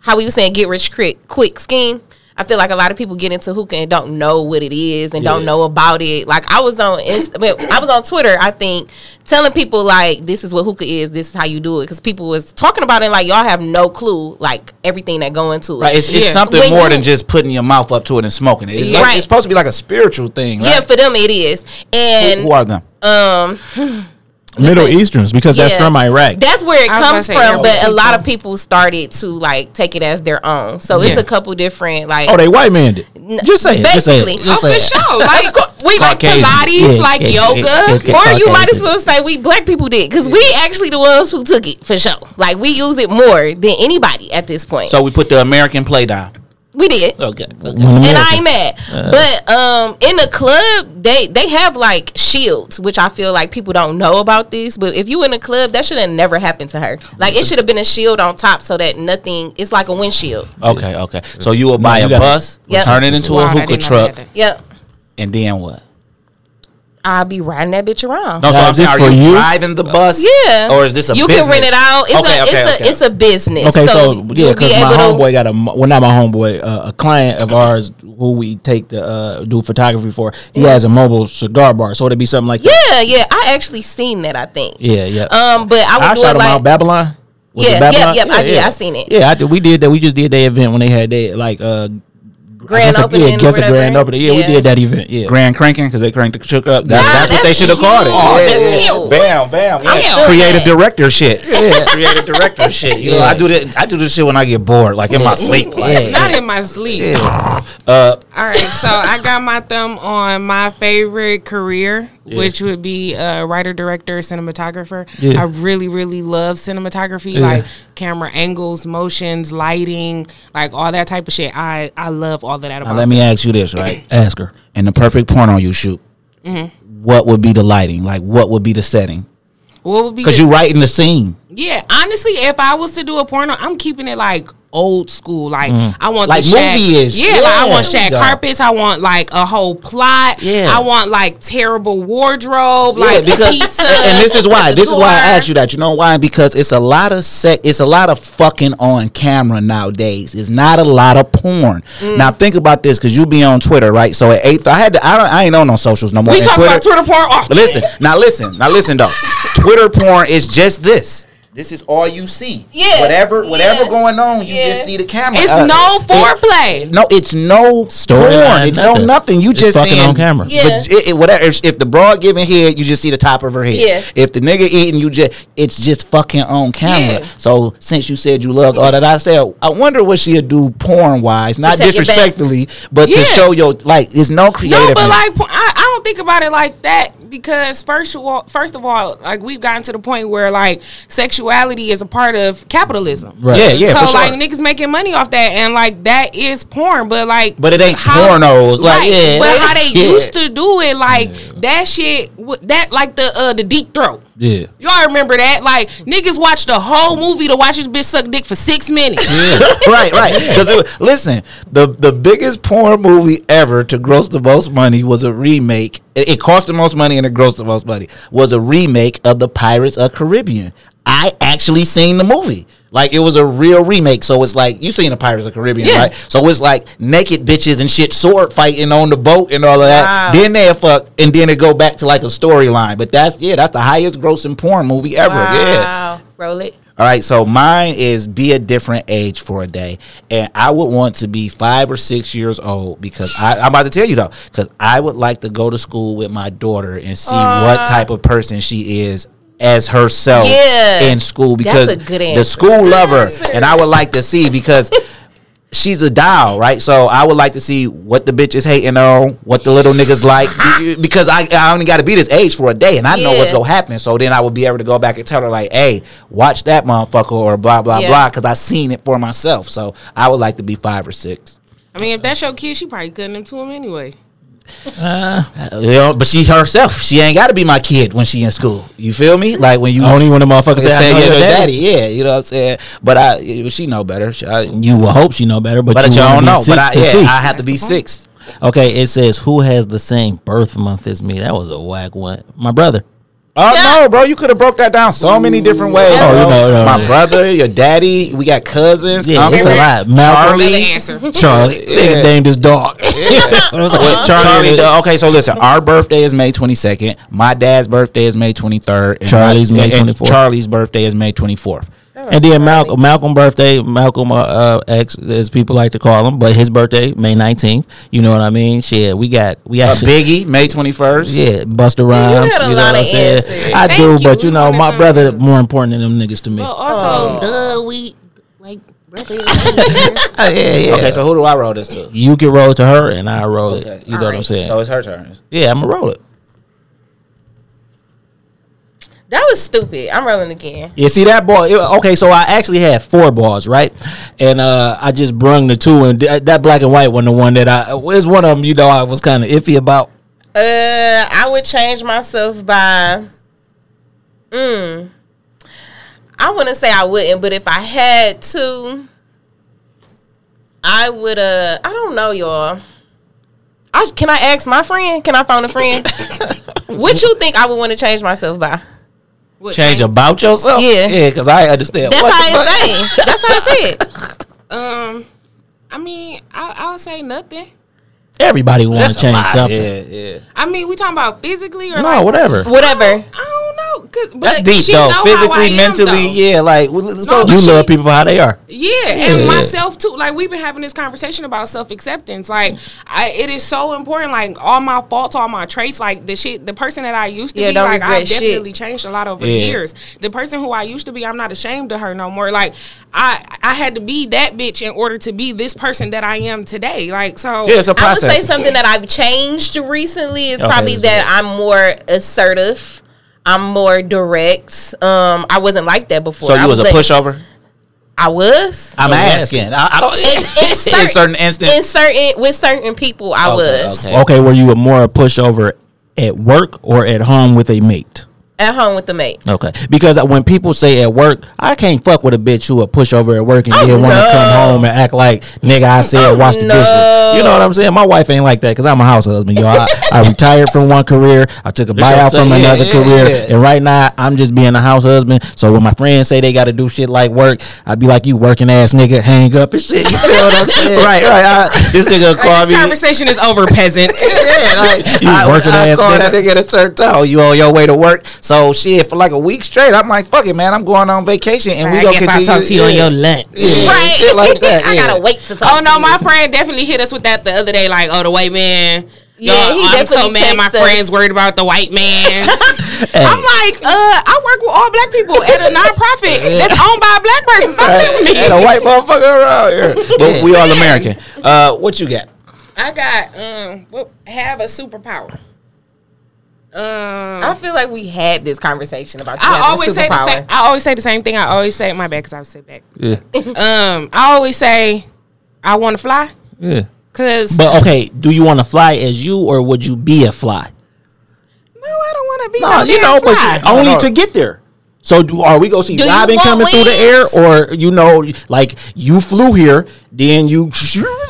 how we were saying get rich quick quick scheme. I feel like a lot of people get into hookah and don't know what it is and don't know about it. Like I was on, Inst- (laughs) I was on Twitter. I think telling people like this is what hookah is. This is how you do it because people was talking about it. Like y'all have no clue like everything that go into it. Right, it's, it's Yeah. something When more you- than just putting your mouth up to it and smoking it. It's, like- Right. it's supposed to be like a spiritual thing. yeah, for them it is. And who, who are them? um (laughs) Middle listen, Easterns because that's from Iraq. That's where it I comes from, say but Arab a lot of people started to like take it as their own. So it's a couple different like oh, they white man it. Just say it. Just say basically. Oh, it. Just Oh, say for sure. Like we like Caucasian. Pilates, Yeah, like yeah, yoga. yeah, yeah. or you might as well say we black people did because we actually the ones who took it for sure. Like we use it more than anybody at this point. So we put the American play down. We did. Okay. When And I ain't mad, but um, in the club they they have like shields, which I feel like people don't know about this. But if you in a club, that should have never happened to her. Like it should have been a shield on top so that nothing. It's like a windshield. Okay, okay. So you will buy you a bus, Yep. turn it into Wow, a I hookah truck. Yep, and then what? I'll be riding that bitch around. No, so Now, I'm is this saying, for are you, you? driving the bus? Yeah. Or is this a you business? can rent it out. It's okay, a okay, it's okay. a it's a business. Okay, so, you'll yeah, be because my able to- homeboy got a well, not my homeboy, uh, a client of ours who we take the uh, do photography for. He has a mobile cigar bar, so it'd be something like that. Yeah, yeah. I actually seen that. I think. Yeah, yeah. Um, but I would I do shot it him out like Babylon. Was it Yeah, Babylon? yep, yep, I did. I seen it. Yeah, I did. We did that. We just did that event when they had that like uh grand I opening. Yeah, guess a grand opening. Yeah, we did that event. Yeah. Grand cranking because they cranked the chick up. That, Yeah, that's what they should have called it. cute. Yeah, That's yeah. Bam, bam. Yeah. Creative that. director shit. Yeah, (laughs) creative director shit. You know, I do that. I do this shit when I get bored, like in my sleep. Like, Yeah. Not in my sleep. uh, All right, so I got my thumb on my favorite career, which would be a writer, director, cinematographer. Yeah. I really, really love cinematography, Yeah. like camera angles, motions, lighting, like all that type of shit. I I love all of that now about. let me ask you this, right? (clears throat) Ask her. In the perfect porno you shoot, Mm-hmm. what would be the lighting? Like, what would be the setting? What would be Because you're writing the scene. Yeah, honestly, if I was to do a porno, I'm keeping it like old school. Like I want Like the shack, movie-ish. Yeah, like, I want shag carpets. I want like a whole plot. Yeah. I want like terrible wardrobe, Yeah, like because pizza. and this is why. (laughs) This is why I asked you that. You know why? Because it's a lot of sex. It's a lot of fucking on camera nowadays. It's not a lot of porn. Mm. Now think about this, because you be on Twitter, right? So at eight, I had to. I don't. I ain't on no socials no more. We talk about Twitter porn often. Listen, now listen, now listen though. Twitter porn is just this. This is all you see. Yeah, Whatever, whatever yeah, going on, you yeah. just see the camera. It's Uh, no it- foreplay. no, it's no Storyline, porn. It's no nothing. nothing. You It's just fucking seeing on camera. Yeah. But it, it- whatever. If, if the broad giving head, you just see the top of her head. Yeah. If the nigga eating, you just it's just fucking on camera. Yeah. So since you said you loved all that, I said I wonder what she'd do porn wise, not take it back. disrespectfully, but to show your like. It's no creative. No, but like I, I don't think about it like that because first of all, first of all, like we've gotten to the point where like sexuality is a part of capitalism. Right. Yeah, yeah, so for sure. like niggas making money off that, and like that is porn, but like, But it ain't pornos, like, yeah, but how they (laughs) yeah. used to do it, like that shit, that like the uh the deep throat. Yeah. Y'all remember that? Like niggas watched the whole movie to watch this bitch suck dick for six minutes. Yeah. (laughs) right, right. (laughs) Because listen, the the biggest porn movie ever to gross the most money was a remake. It, it cost the most money and it grossed the most money. Was a remake of the Pirates of Caribbean. I actually seen the movie. Like it was a real remake. So it's like you seen the Pirates of the Caribbean, Yeah. right? So it's like naked bitches and shit, sword fighting on the boat and all of that. Wow. Then they fuck, and then it go back to like a storyline. But that's yeah, that's the highest grossing porn movie ever. Yeah. Wow. Roll it. All right, so mine is be a different age for a day, and I would want to be five or six years old because I, I'm about to tell you though, because I would like to go to school with my daughter and see what type of person she is as herself Yeah. in school That's because a good the school lover, and I would like to see because. She's a doll, right? So I would like to see what the bitch is hating on, what the little niggas like, because I, I only got to be this age for a day, and I know what's gonna happen. So then I would be able to go back and tell her like, "Hey, watch that motherfucker," or blah blah Yeah. blah, because I seen it for myself. So I would like to be five or six. I mean, if that's your kid, she probably cutting them to him anyway. Uh, you know, but she herself, she ain't got to be my kid when she in school. You feel me? Like when you Only when the motherfuckers say, say, yeah, your your daddy. daddy, yeah, you know what I'm saying. But I, she know better. She, I, You will hope she know better, but, but you you don't know. But I, to yeah, see. I have to be six. Okay, it says who has the same birth month as me. That was a whack one. My brother. Oh Yeah. no, bro! You could have broke that down so many different ways. Oh, you know, no, my yeah. brother, your daddy, we got cousins. Yeah, it's a uncles, lot. Malcolm. Another Charlie, answer. (laughs) Charlie. Yeah. Named his dog. (laughs) Well, Charlie, the- okay, so listen, our birthday is May 22nd. My dad's birthday is May 23rd. Charlie's my- May 24th. Charlie's birthday is May 24th. And then Malcolm, Malcolm birthday, Malcolm uh, uh, X, as people like to call him, but his birthday May nineteenth. You know what I mean? Shit, we got we Uh, Biggie, May 21st. yeah, Busta Rhymes. got a You, know lot what I'm of saying? I Thank do, you. but you We know, my some- brother more important than them niggas to me. But also, Duh, we like brother. Uh, (laughs) (laughs) yeah, yeah. Okay, so who do I roll this to? you can roll it to her, and I roll Okay. it. You know what I'm saying? So it's her turn. Yeah, I'm gonna roll it. That was stupid. I'm rolling again. Yeah, see that ball. it- okay, so I actually had four balls, right? And uh I just brung the two, and th- that black and white one, the one that I was one of them. You know, I was kind of iffy about. Uh, I would change myself by. Mm. I wouldn't say I wouldn't, but if I had to, I would. Uh, I don't know, y'all. I can I ask my friend? Can I phone a friend? (laughs) what you think I would want to change myself by? What Change about yourself? Yeah. yeah, because I understand. That's What how the fuck? it's saying. That's how it's (laughs) said. Um, I mean, I, I would say nothing. Everybody want to change lot. something. Yeah, yeah. I mean, we talking about physically or No, like, whatever. Whatever. I don't know. Cause, but That's deep she though. know how Physically, am, mentally, though. yeah. Like, w- so You she- love people for how they are. Yeah, Yeah. and myself too. Like we've been having this conversation about self acceptance. Like, I, it is so important. Like all my faults, all my traits, like the shit, the person that I used to Yeah, be. don't Like I've regret shit. definitely changed a lot over Yeah. years. The person who I used to be, I'm not ashamed of her no more. Like I, I had to be that bitch in order to be this person that I am today. Like so. yeah, it's a process. I would say something that I've changed recently is Okay, probably that's that I'm more assertive. I'm more direct. Um, I wasn't like that before. so I you was a like- pushover. I was. I'm Oh, asking. I, I don't. in, in, (laughs) certain, certain instances. in certain with certain people, I Okay, was okay. Okay, were you a more a pushover at work or at home with a mate? At home with the mate. Okay, because when people say at work, I can't fuck with a bitch who a pushover at work and Oh, then want to no. come home and act like nigga I said Oh, wash the no. dishes. You know what I'm saying? My wife ain't like that because I'm a house husband, yo. I, I (laughs) retired from one career, I took a That's buyout from yeah, another yeah, career, yeah. and right now I'm just being a house husband. So when my friends say they got to do shit like work, I'd be like, "You working ass nigga, hang up and shit." You feel what I'm saying? (laughs) right, right. I, this nigga call Like, me. conversation is over, peasant. (laughs) Yeah, like, You I, working I ass call nigga. that nigga at a certain time. Oh, you on your way to work, so So shit, for like a week straight, I'm like, fuck it, man. I'm going on vacation, and we I gonna guess I'll continue. talk to you on your lunch. Yeah, Right. shit like that. (laughs) I gotta wait to talk. Oh no, to my you. friend definitely hit us with that the other day. Like, oh, the white man. Yeah, Y'all, he I'm so mad. My us. friends worried about the white man. (laughs) I'm like, uh, I work with all black people at a nonprofit that's owned by a black person. Stop playing with me. Ain't a white motherfucker around here. (laughs) But we all American. Uh, what you got? I got um, have a superpower. Um, I feel like we had this conversation about you I always a say the same. I always say the same thing. I always say my bad because I was sit back. Yeah. (laughs) Um, I always say I want to fly Yeah. because But okay, do you want to fly as you or would you be a fly? no, I don't want to be No, no, you damn know, but you- only No, no. to get there. So do are we gonna see Do Robin want coming through the air, or you know, like you flew here, then you (laughs)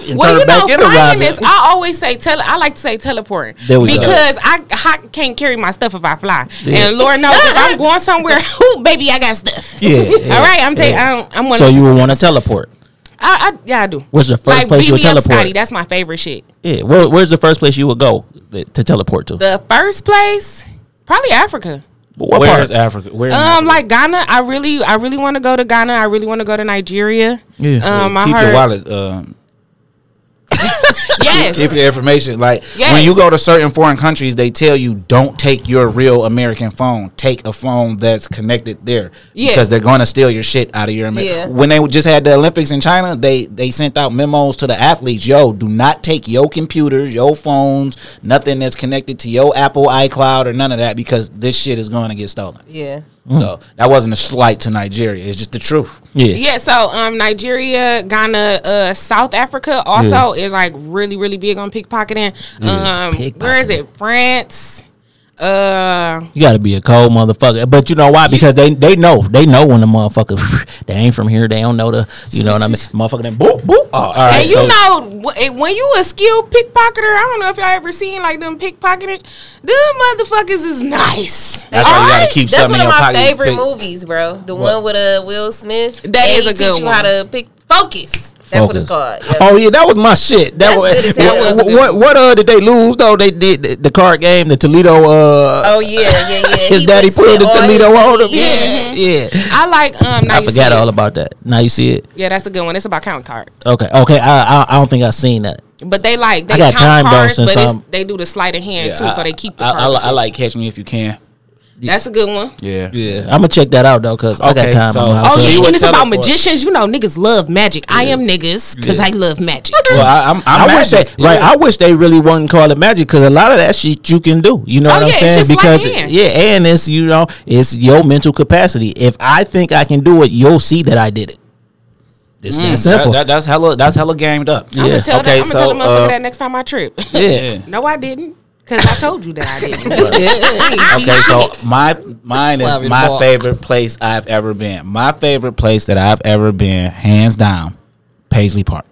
and Well, turn you back know, into Robin? is. I always say tele. I like to say teleporting There we go. because I, I can't carry my stuff if I fly, and Lord knows if I'm going somewhere, (laughs) ooh, baby, I got stuff. Yeah, yeah, (laughs) All right, I'm taking. I'm, I'm one. so you would want to teleport? I, I, yeah, I do. What's the first like place you would teleport? Scotty, that's my favorite shit. Yeah, where, where's the first place you would go to teleport to? The first place, probably Africa. But what Where's part? Africa? Where Um, Africa? like Ghana, I really, I really want to go to Ghana. I really want to go to Nigeria. Yeah. Um, I keep heard. your wallet. Um, (laughs) Yes. keep your information. Like Yes. when you go to certain foreign countries, they tell you don't take your real American phone. Take a phone that's connected there Yeah. because they're going to steal your shit out of your. Amer- Yeah. When they just had the Olympics in China, they they sent out memos to the athletes. Yo, do not take your computers, your phones, nothing that's connected to your Apple iCloud or none of that because this shit is going to get stolen. yeah. So that wasn't a slight to Nigeria. It's just the truth. Yeah. Yeah, so um, Nigeria, Ghana, uh, South Africa also is like really, really big on pickpocketing. Um, where is it? France. Uh, You got to be a cold motherfucker. But you know why? Because they they know they know when the motherfucker (laughs) they ain't from here. They don't know the you know what I mean. (laughs) Motherfucker, then boop boop. Oh, all right. and you so- know eh, when you a skilled pickpocketer, I don't know if y'all ever seen like them pickpocketing. Them motherfuckers is nice. That's why you gotta keep That's something one in of my pocket. favorite Pick- movies, bro. The one with uh Will Smith. That And is a good teach you how to pick focus. That's what it's called. Focus. Yeah. Oh yeah, that was my shit. That That's was, good as hell. what, That was a good what, what uh did they lose though? They did the, the card game, the Toledo. Uh, Oh yeah, yeah, yeah. (laughs) his He daddy wasted pulled the Toledo on him. money. Yeah, yeah. I like um. Now I You forgot See all It. about that. Now you see it. Yeah, that's a good one. It's about count cards. Okay, okay. I I, I don't think I've seen that. But they like they I got count time, though, cards, since but I'm- they do the sleight of hand Yeah, too, I- so they keep the I, cards. I, and I like Catch Me If You Can. That's a good one. Yeah. Yeah, I'm gonna check that out though, cause I got time. so- on my Oh house. So yeah, you would and it's about teleport. magicians. You know, niggas love magic. I am niggas because I love magic. Well, I, I'm, I'm I wish they magic. right. I wish they really wouldn't call it magic because a lot of that shit you can do. You know Oh, what I'm yeah, it's saying? just like because hand. yeah, and it's you know it's your mental capacity. If I think I can do it, you'll see that I did it. It's that simple. That, that, that's hella. That's hella gamed up. I'm gonna tell Okay, that, I'm so, gonna tell the motherfucker uh, that next time I trip. yeah. (laughs) no, I didn't. Cause I told you that I didn't. (laughs) (laughs) Okay, so my mine is my ball. favorite place I've ever been. My favorite place that I've ever been, hands down, Paisley Park.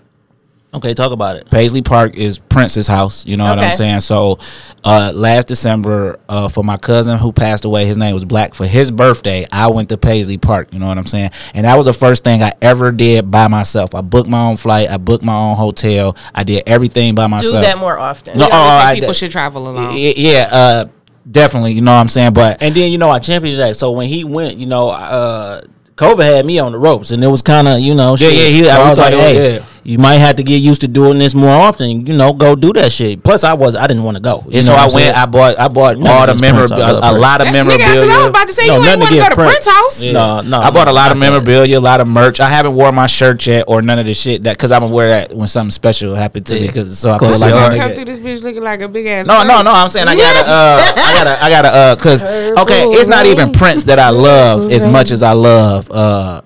Okay, talk about it. Paisley Park is Prince's house. You know what I'm saying? So, uh, last December, uh, for my cousin who passed away, his name was Black. For his birthday, I went to Paisley Park. You know what I'm saying? And that was the first thing I ever did by myself. I booked my own flight. I booked my own hotel. I did everything by myself. Do that more often. No, We oh, I people did- should travel alone. Y- Yeah, uh, definitely. You know what I'm saying? But And then you know I championed that. So when he went, you know, uh COVID had me on the ropes, and it was kind of you know, Yeah, shit. yeah, he- So I I was like, hey, yeah. You might have to get used to doing this more often. You know, go do that shit. Plus, I was I didn't want to go. You and so know I what went. saying? I bought. I bought Nothing all the memorabilia. I love A lot of That nigga, 'cause memorabilia. I was about to say No, you ain't nothing want to go to Prince. Prince's house. Yeah. No, no, I bought a lot of memorabilia, a lot of merch. I haven't worn my shirt yet or none of the shit that because I'm gonna wear that when something special happened to me. Because so I feel like you my already Come through this bitch looking like a big ass. no, no, no. I'm saying I gotta, uh, (laughs) I gotta, I gotta, uh, cause okay, it's not even Prince that I love as much as I love uh,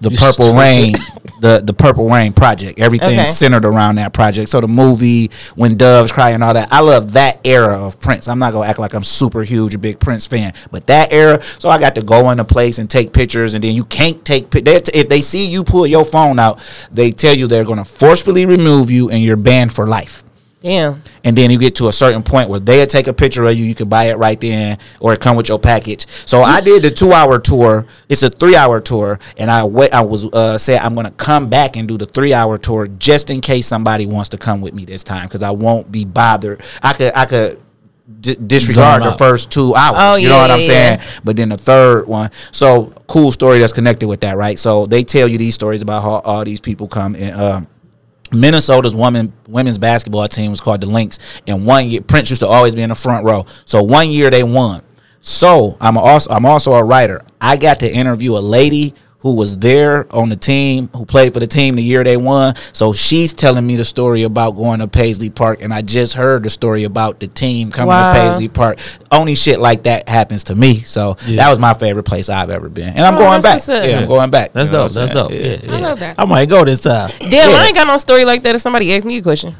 the Purple Rain, the the Purple Rain project. Everything Okay. centered around that project. So the movie, when Doves Cry and all that, I love that era of Prince. I'm not gonna act like I'm super huge a big Prince fan, but that era. So I got to go into place and take pictures, and then you can't take pi- they- if they see you pull your phone out, they tell you they're gonna forcefully remove you and you're banned for life Damn. and then you get to a certain point where they'll take a picture of you. You can buy it right then, or it come with your package. So I did the two hour tour. It's a three hour tour, and I wait. I was uh, said I'm gonna come back and do the three hour tour just in case somebody wants to come with me this time because I won't be bothered. I could I could d- disregard the first two hours. Oh, you know yeah, what I'm yeah, saying? yeah. But then the third one, so cool story that's connected with that, right? So they tell you these stories about how all these people come and. Um, Minnesota's woman women's basketball team was called the Lynx, and one year Prince used to always be in the front row. So one year they won. So I'm also I'm also a writer. I got to interview a lady who was there on the team, who played for the team the year they won. So she's telling me the story about going to Paisley Park, and I just heard the story about the team coming Wow. to Paisley Park. Only shit like that happens to me. So that was my favorite place I've ever been, and I'm Oh, going back. Yeah, I'm going back. That's You know dope. what I'm That's dope. saying? Yeah, I love that. I might go this time. Damn, Yeah. I ain't got no story like that if somebody asked me a question.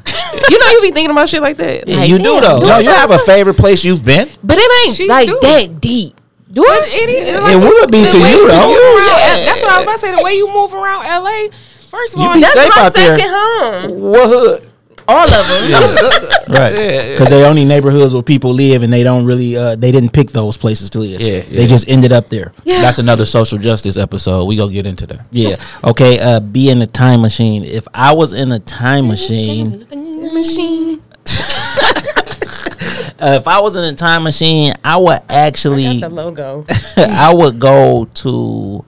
you know you be thinking about shit like that. Yeah, Like, you do, though. No, you have a favorite place you've been? But it ain't She like do. that deep. Do But it? it is. It like, would be to you, though. move around- Yeah. That's what I was about to say. The way you move around LA, first of all, That's safe my out there. second home. What hood? All of them. (laughs) Right. Because they only neighborhoods where people live, and they don't really, uh, they didn't pick those places to live. Yeah, They just ended up there. Yeah. That's another social justice episode. We gonna get into that. Yeah. Okay. Uh, be in a time machine. If I was in a time machine, Machine. Uh, if I was in a time machine, I would actually, That's the logo. (laughs) I would go to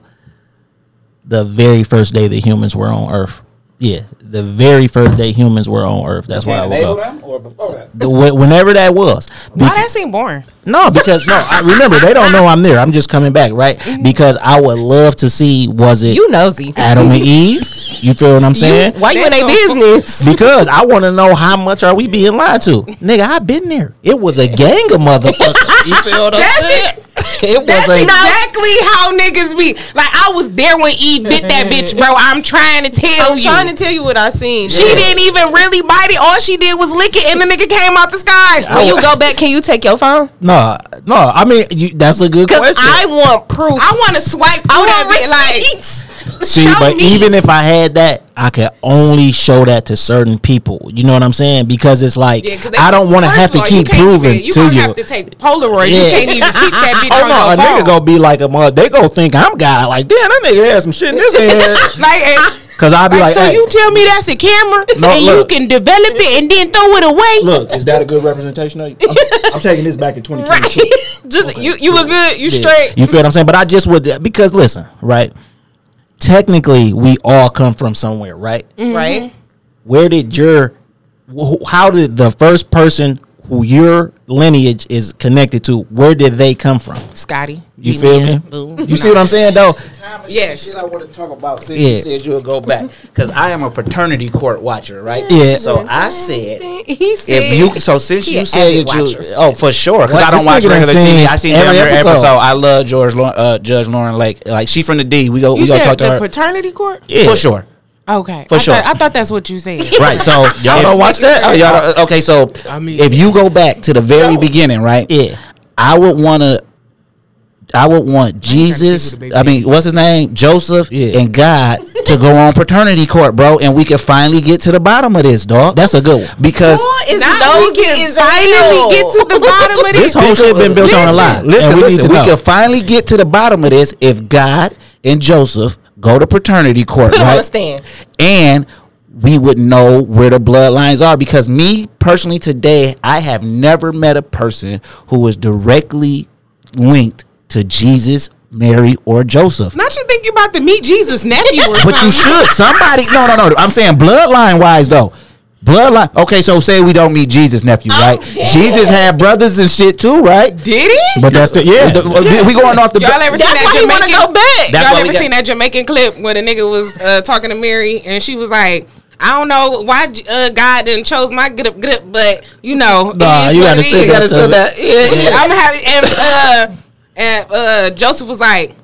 the very first day that humans were on Earth. Yeah, the very first day humans were on Earth. That's why I would go. or before that? The, whenever that was. why Bec- that seem boring? No, because no, I remember they don't know I'm there. I'm just coming back, right? Mm-hmm. Because I would love to see was it You nosy. Adam and (laughs) Eve? You feel what I'm saying? Why you in That's their so- business? Because I want to know how much are we being lied to, nigga. I've been there. It was a gang of motherfuckers. You feel what I'm That's saying? It was That's a exactly how niggas be. Like I was there when Eve bit that (laughs) bitch, bro. I'm trying to tell I'm you. trying to tell you what I seen. she didn't even really bite it. All she did was lick it, and the nigga came out the sky. When you go back, can you take your phone? no, no. I mean, you, that's a good question. I want proof. I want to swipe through that want bitch. Like, receipts. See, show but me. even if I had that, I could only show that to certain people. You know what I'm saying? Because it's like Yeah, I don't want to have to keep proving even, you to you. have to take Polaroid. Yeah. You can't even keep that (laughs) bitch Oh no, a your nigga gonna be like a mother. They gonna think I'm God. Like, damn, that nigga had some shit in his head. (laughs) like, (laughs) Cause I'll be like, like, so hey, you tell me that's a camera No, and look. you can develop it and then throw it away? look, is that a good representation of you? I'm, I'm taking this back to 2022. Just you, you look good. You Yeah. straight. You feel what I'm saying? But I just would because listen, right? Technically, we all come from somewhere, right? Mm-hmm. Right. Where did your how did the first person who your lineage is connected to, where did they come from? Scotty. You be feel man. me? Boom. You see what I'm saying though? Yes. Shit I want to talk about since Yeah. you said you would go back because I am a paternity court watcher, right? Yeah. So I said He said. if you so since you said avid that you oh for sure because I don't This watch nigga done regular TV. I seen every every episode. episode. I love George Lau- uh, Judge Lauren Lake. Like she from the D. We go You we go talk to the her paternity court? Yeah. for sure. Okay. For I sure. Thought, I thought that's what you said. (laughs) Right, so y'all don't watch that. Oh, y'all don't, okay, so I mean- if you go back to the very beginning, right? Yeah. I would want to. I would want Jesus. see who the baby I mean, what's his name? Joseph Yeah. and God to go on paternity court, bro, and we can finally get to the bottom of this, dog. That's a good one. because is Now we can as finally hell. get to the bottom of (laughs) This this. whole shit been built on a lie. Listen, and we listen, we know. can finally get to the bottom of this if God and Joseph go to paternity court, (laughs) Put right? a stand. and we would know where the bloodlines are because me personally today i have never met a person who was directly linked to jesus mary or joseph. Not you think you're about to meet Jesus' nephew or but you should. Somebody no no no. I'm saying bloodline wise though bloodline okay so say we don't meet jesus nephew right jesus had brothers and shit too right Did he? But that's the yeah. we going off the Y'all ever seen That's that why he want to go back. That's Y'all ever got- seen that Jamaican clip where the nigga was uh, talking to Mary and she was like, I don't know why uh, God didn't chose my get up, get up, but you know, Nah, you gotta say that that yeah, yeah. I'm having and uh and uh Joseph was like,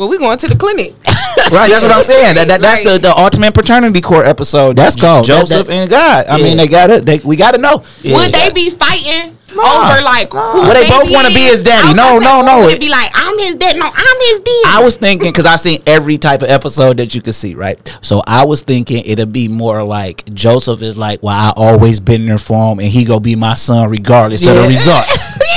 Well, we going to the clinic. (laughs) Right, that's what I'm saying. That, that that's the, Like- the ultimate paternity court episode. That's called Joseph that- and God. I Yeah. mean, they got it. They, we got to know. Would they be fighting Nah. over like who Well, they both wanna be his daddy. No, no, no. It'd be like, I'm his dad. No, I'm his dad. I was thinking because I've seen every type of episode that you could see, right? So I was thinking it'd be more like Joseph is like, well, I always been there for him, and he gonna be my son regardless of the Yeah. results. (laughs)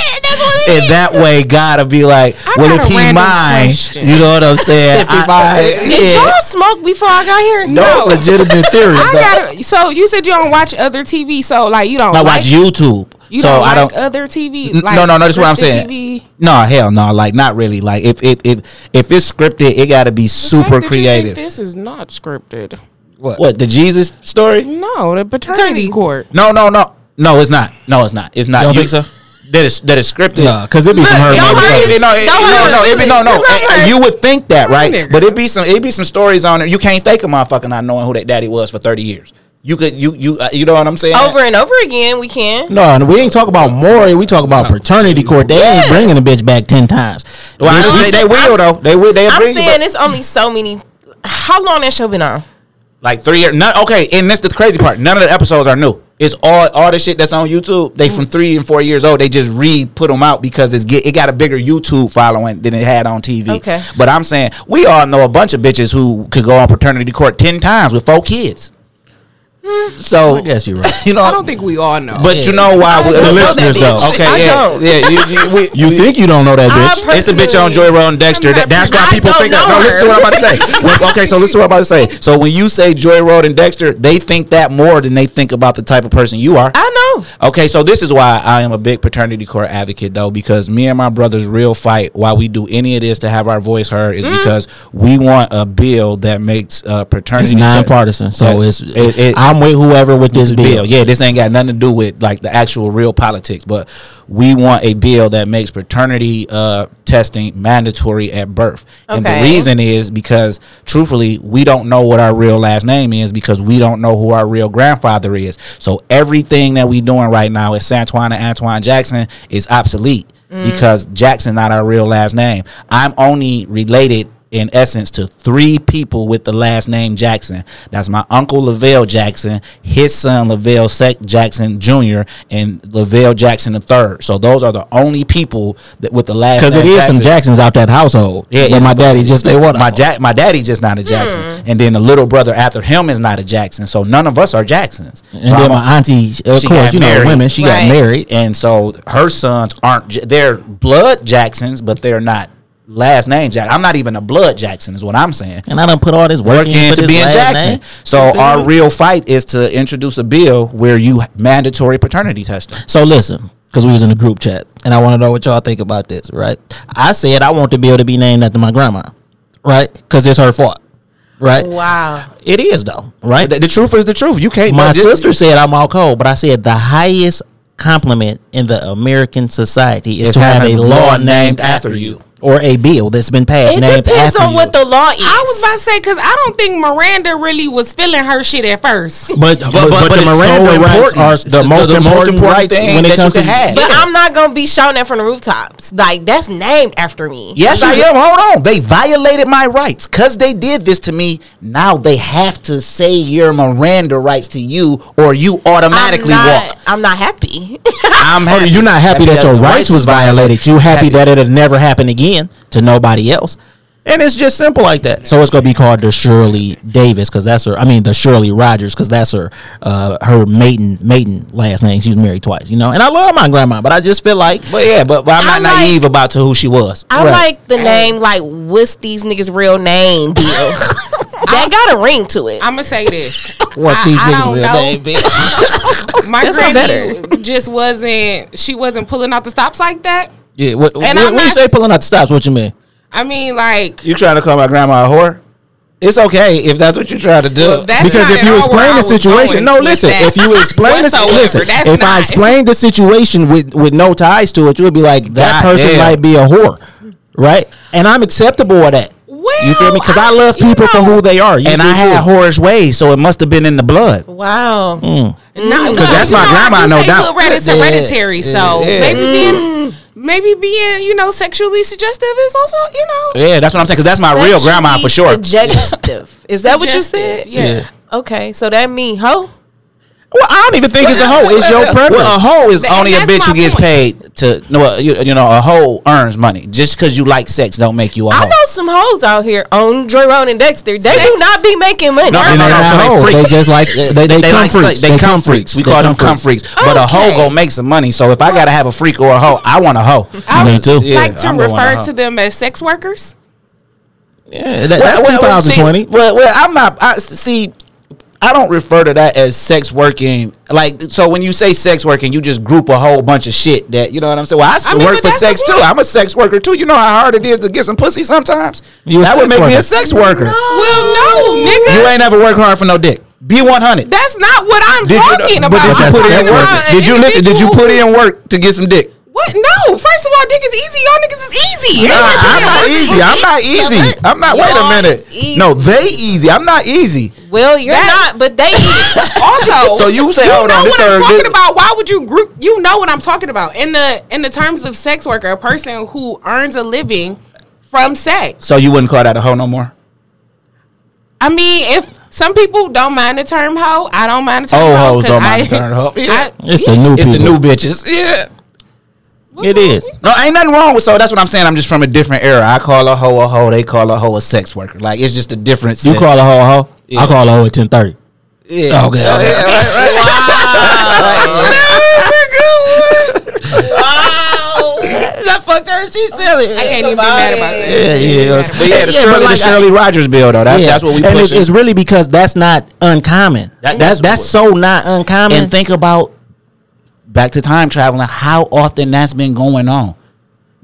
And that way, God'll be like, I well, if he random mine, question. you know what I'm saying? If he I- mine. I- Did yeah. y'all smoke before I got here? No legitimate theories. I gotta, so you said you don't watch other TV, so like you don't I like watch YouTube. You so don't I like don't. other TV. N- Like no, no, no. That's what I'm saying. TV? No, hell no. Like not really. Like if if if if it's scripted, it got to be The super fact that you think creative. This is not scripted. What? What the Jesus story? No, the paternity Paternity. court. No, no, no, no. It's not. No, it's not. It's not. You don't think so? That is that is scripted. Nah, because it be some hurt. y'all motherfuckers. heard It- it- no, it- Don't no, no, it be, no, no. feelings. It's not You would think that, right? But it be some, it be some stories on there. You can't fake a motherfucker not knowing who that daddy was for thirty years. You could, you, you, uh, you know what I'm saying? Over and over again, we can. No, we ain't talk about Maury. We talk about paternity court. They ain't bringing the bitch back ten times. Well, I- they, they will I'm- though. They will. They I'm bring saying it's only so many. How long that show been on? like three years. None, okay, and that's the crazy part. None of the episodes are new. It's all all the shit that's on YouTube. They mm. from three and four years old. They just re put them out because it's get it got a bigger YouTube following than it had on TV. Okay. but I'm saying we all know a bunch of bitches who could go on paternity court ten times with four kids. So I guess you're right. You know, I don't think we all know. But you know why? we- don't the know listeners though. Okay, I yeah, don't. yeah. You, you, we, (laughs) You we- think you don't know that bitch? It's a bitch on Joy Road and Dexter. That, that's why people think that. know No, listen to what I'm about to say. Well, okay, so listen to what I'm about to say. So when you say Joy Road and Dexter, they think that more than they think about the type of person you are. I know. Okay, so this is why I am a big paternity court advocate, though, because me and my brother's real fight why we do any of this to have our voice heard is because we want a bill that makes uh, paternity It's te- nonpartisan, so it's It- it- I'm with whoever with this bill. Yeah, this ain't got nothing to do with like the actual real politics, but we want a bill that makes paternity uh, testing mandatory at birth. And the reason is because truthfully, we don't know what our real last name is because we don't know who our real grandfather is. So everything that we're doing right now is Santoine and Antoine Jackson is obsolete because Jackson's not our real last name. I'm only related in essence to three people with the last name Jackson. That's my uncle Lavelle Jackson, his son Lavelle Sec Jackson Jr., and Lavelle Jackson III. So those are the only people that with the last Because name it is some Jacksons out that household. Yeah, Yeah, yeah, my daddy just they what My ja- my daddy just not a hmm. Jackson, and then the little brother after him is not a Jackson. So none of us are Jacksons. And then my auntie, of course, got you know, women. She Right. got married. and so her sons aren't. They're blood Jacksons, but they're not last name Jackson. I'm not even a blood Jackson, is what I'm saying. And I don't put all this work, Working in for to this being Jackson. name. So our me? real fight is to introduce a bill where you mandatory paternity testing. So listen, because we was in a group chat, and I want to know what y'all think about this. Right? I said I want the bill to be named after my grandma, right? Because it's her fault, right? Wow. It is though, right? The, the truth is the truth. You can't. My but this- sister said I'm all cold, but I said the highest compliment in the American society is Is to have a having law law named after you or a bill that's been passed It named depends after on you. what the law is. I was about to say because I don't think Miranda really was feeling her shit at first. but, but, but, but the it's so Miranda rights important. are the, the- most the most important, important rights thing when it that comes you to can have. But I'm not gonna be shouting that from the rooftops. Like that's named after me. Yes, I am. Hold on. They violated my rights because they did this to me. Now they have to say your Miranda rights to you, or you automatically I'm not, walk. I'm not happy. I'm (laughs) Oh, you're not happy that your rights was violated. You happy that it'll never happen again to nobody else. And it's just simple like that. So it's gonna be called the Shirley Davis because that's her. I mean the Shirley Rogers because that's her uh, her maiden maiden last name. She was married twice, you know. And I love my grandma, but I just feel like But yeah, but, but I'm I not like- naive about to who she was. I Right. like the name. Like, what's these niggas' real name? (laughs) Bill. that got a ring to it. I'm gonna say this. what's I- these I niggas real know. name? bitch? (laughs) My That's granny just wasn't. She wasn't pulling out the stops like that. Yeah. What, And when, I'm you say pulling out the stops, what you mean? I mean, like You trying to call my grandma a whore? It's okay if that's what you're trying to do. that's because if you explain the situation, no, listen. that If you explain the (laughs) listen, That's if I not- explain the situation with with no ties to it, you would be like that God person damn. might be a whore, right? And I'm acceptable of that. Well, you feel me? Because I, I- love you people for who they are. You and I had too. whorish ways, so it must have been in the blood. wow. Mm. Mm. No, Because that's my grandma, I do no say doubt. good It's Yeah, hereditary, so yeah. maybe mm. being maybe being you know sexually suggestive is also you know Yeah, that's what I'm saying. Because that's my real grandma for sure. Suggestive. Is that what you said? Suggestive, yeah. Okay, so that mean hoe. Well, I don't even think it's a hoe. It's your (laughs) preference. Well, a hoe is only a bitch who gets point. paid to. No, well, you, you know, a hoe earns money. Just because you like sex, don't make you a I hoe. know some hoes out here on Joy Road and Dexter. They do not be making money. No, and no, they no, not so they hoes. They just like they they, They, come like freaks. sex. They, come freaks. We They call them come come freaks. But a hoe Okay. gonna make some money. So if I gotta have a freak or a hoe, I want a hoe. I Me would too. Yeah, like to I'm gonna want a refer to them as sex workers. Yeah, that, that's Well, well, 2020. See, well, well, I'm not. I see. I don't refer to that as sex working. Like, so when you say sex working, you just group a whole bunch of shit that you know what I'm saying. Well, I, still mean, work for sex too. I'm a sex worker too. You know how hard it is to get some pussy sometimes. You that would sex make me a sex worker. Well, no, nigga. You ain't ever work hard for no dick. Be 100. That's not what I'm Did talking you, about. but did you I'm put talking in work? Did you listen? Did you put in work to get some dick? What? No. First of all, dick is easy. Y'all niggas is easy. Nah, I'm not easy. I'm not easy. I'm not. Wait a minute. easy. No, they easy. I'm not easy. Well, you're That- not, but they (laughs) also, (laughs) So you say, you hold know on, this what I'm talking this- about. Why would you group? You know what I'm talking about. In the in the terms of sex worker, a person who earns a living from sex. So you wouldn't call that a hoe no more? I mean, if some people don't mind the term hoe, I don't mind the term Old hoe. hoes 'cause don't I- mind the term hoe. (laughs) I- It's the new It's people. the new bitches. Yeah. It is. No, ain't nothing wrong with so that's what I'm saying. I'm just from a different era. I call a hoe a hoe. They call a hoe a sex worker. Like it's just a difference. You call a hoe a hoe. Yeah. I call a hoe at ten thirty. yeah. Okay, okay. that fucked her. She silly. I can't even be mad about that. Yeah, yeah. But yeah, the Yeah, Shirley, but like the Shirley Rogers bill though. That's Yeah. that's what we and it's, pushing. it's really because that's not uncommon. That- that's that's that's so not uncommon. and think about back to time traveling. How often that's been going on?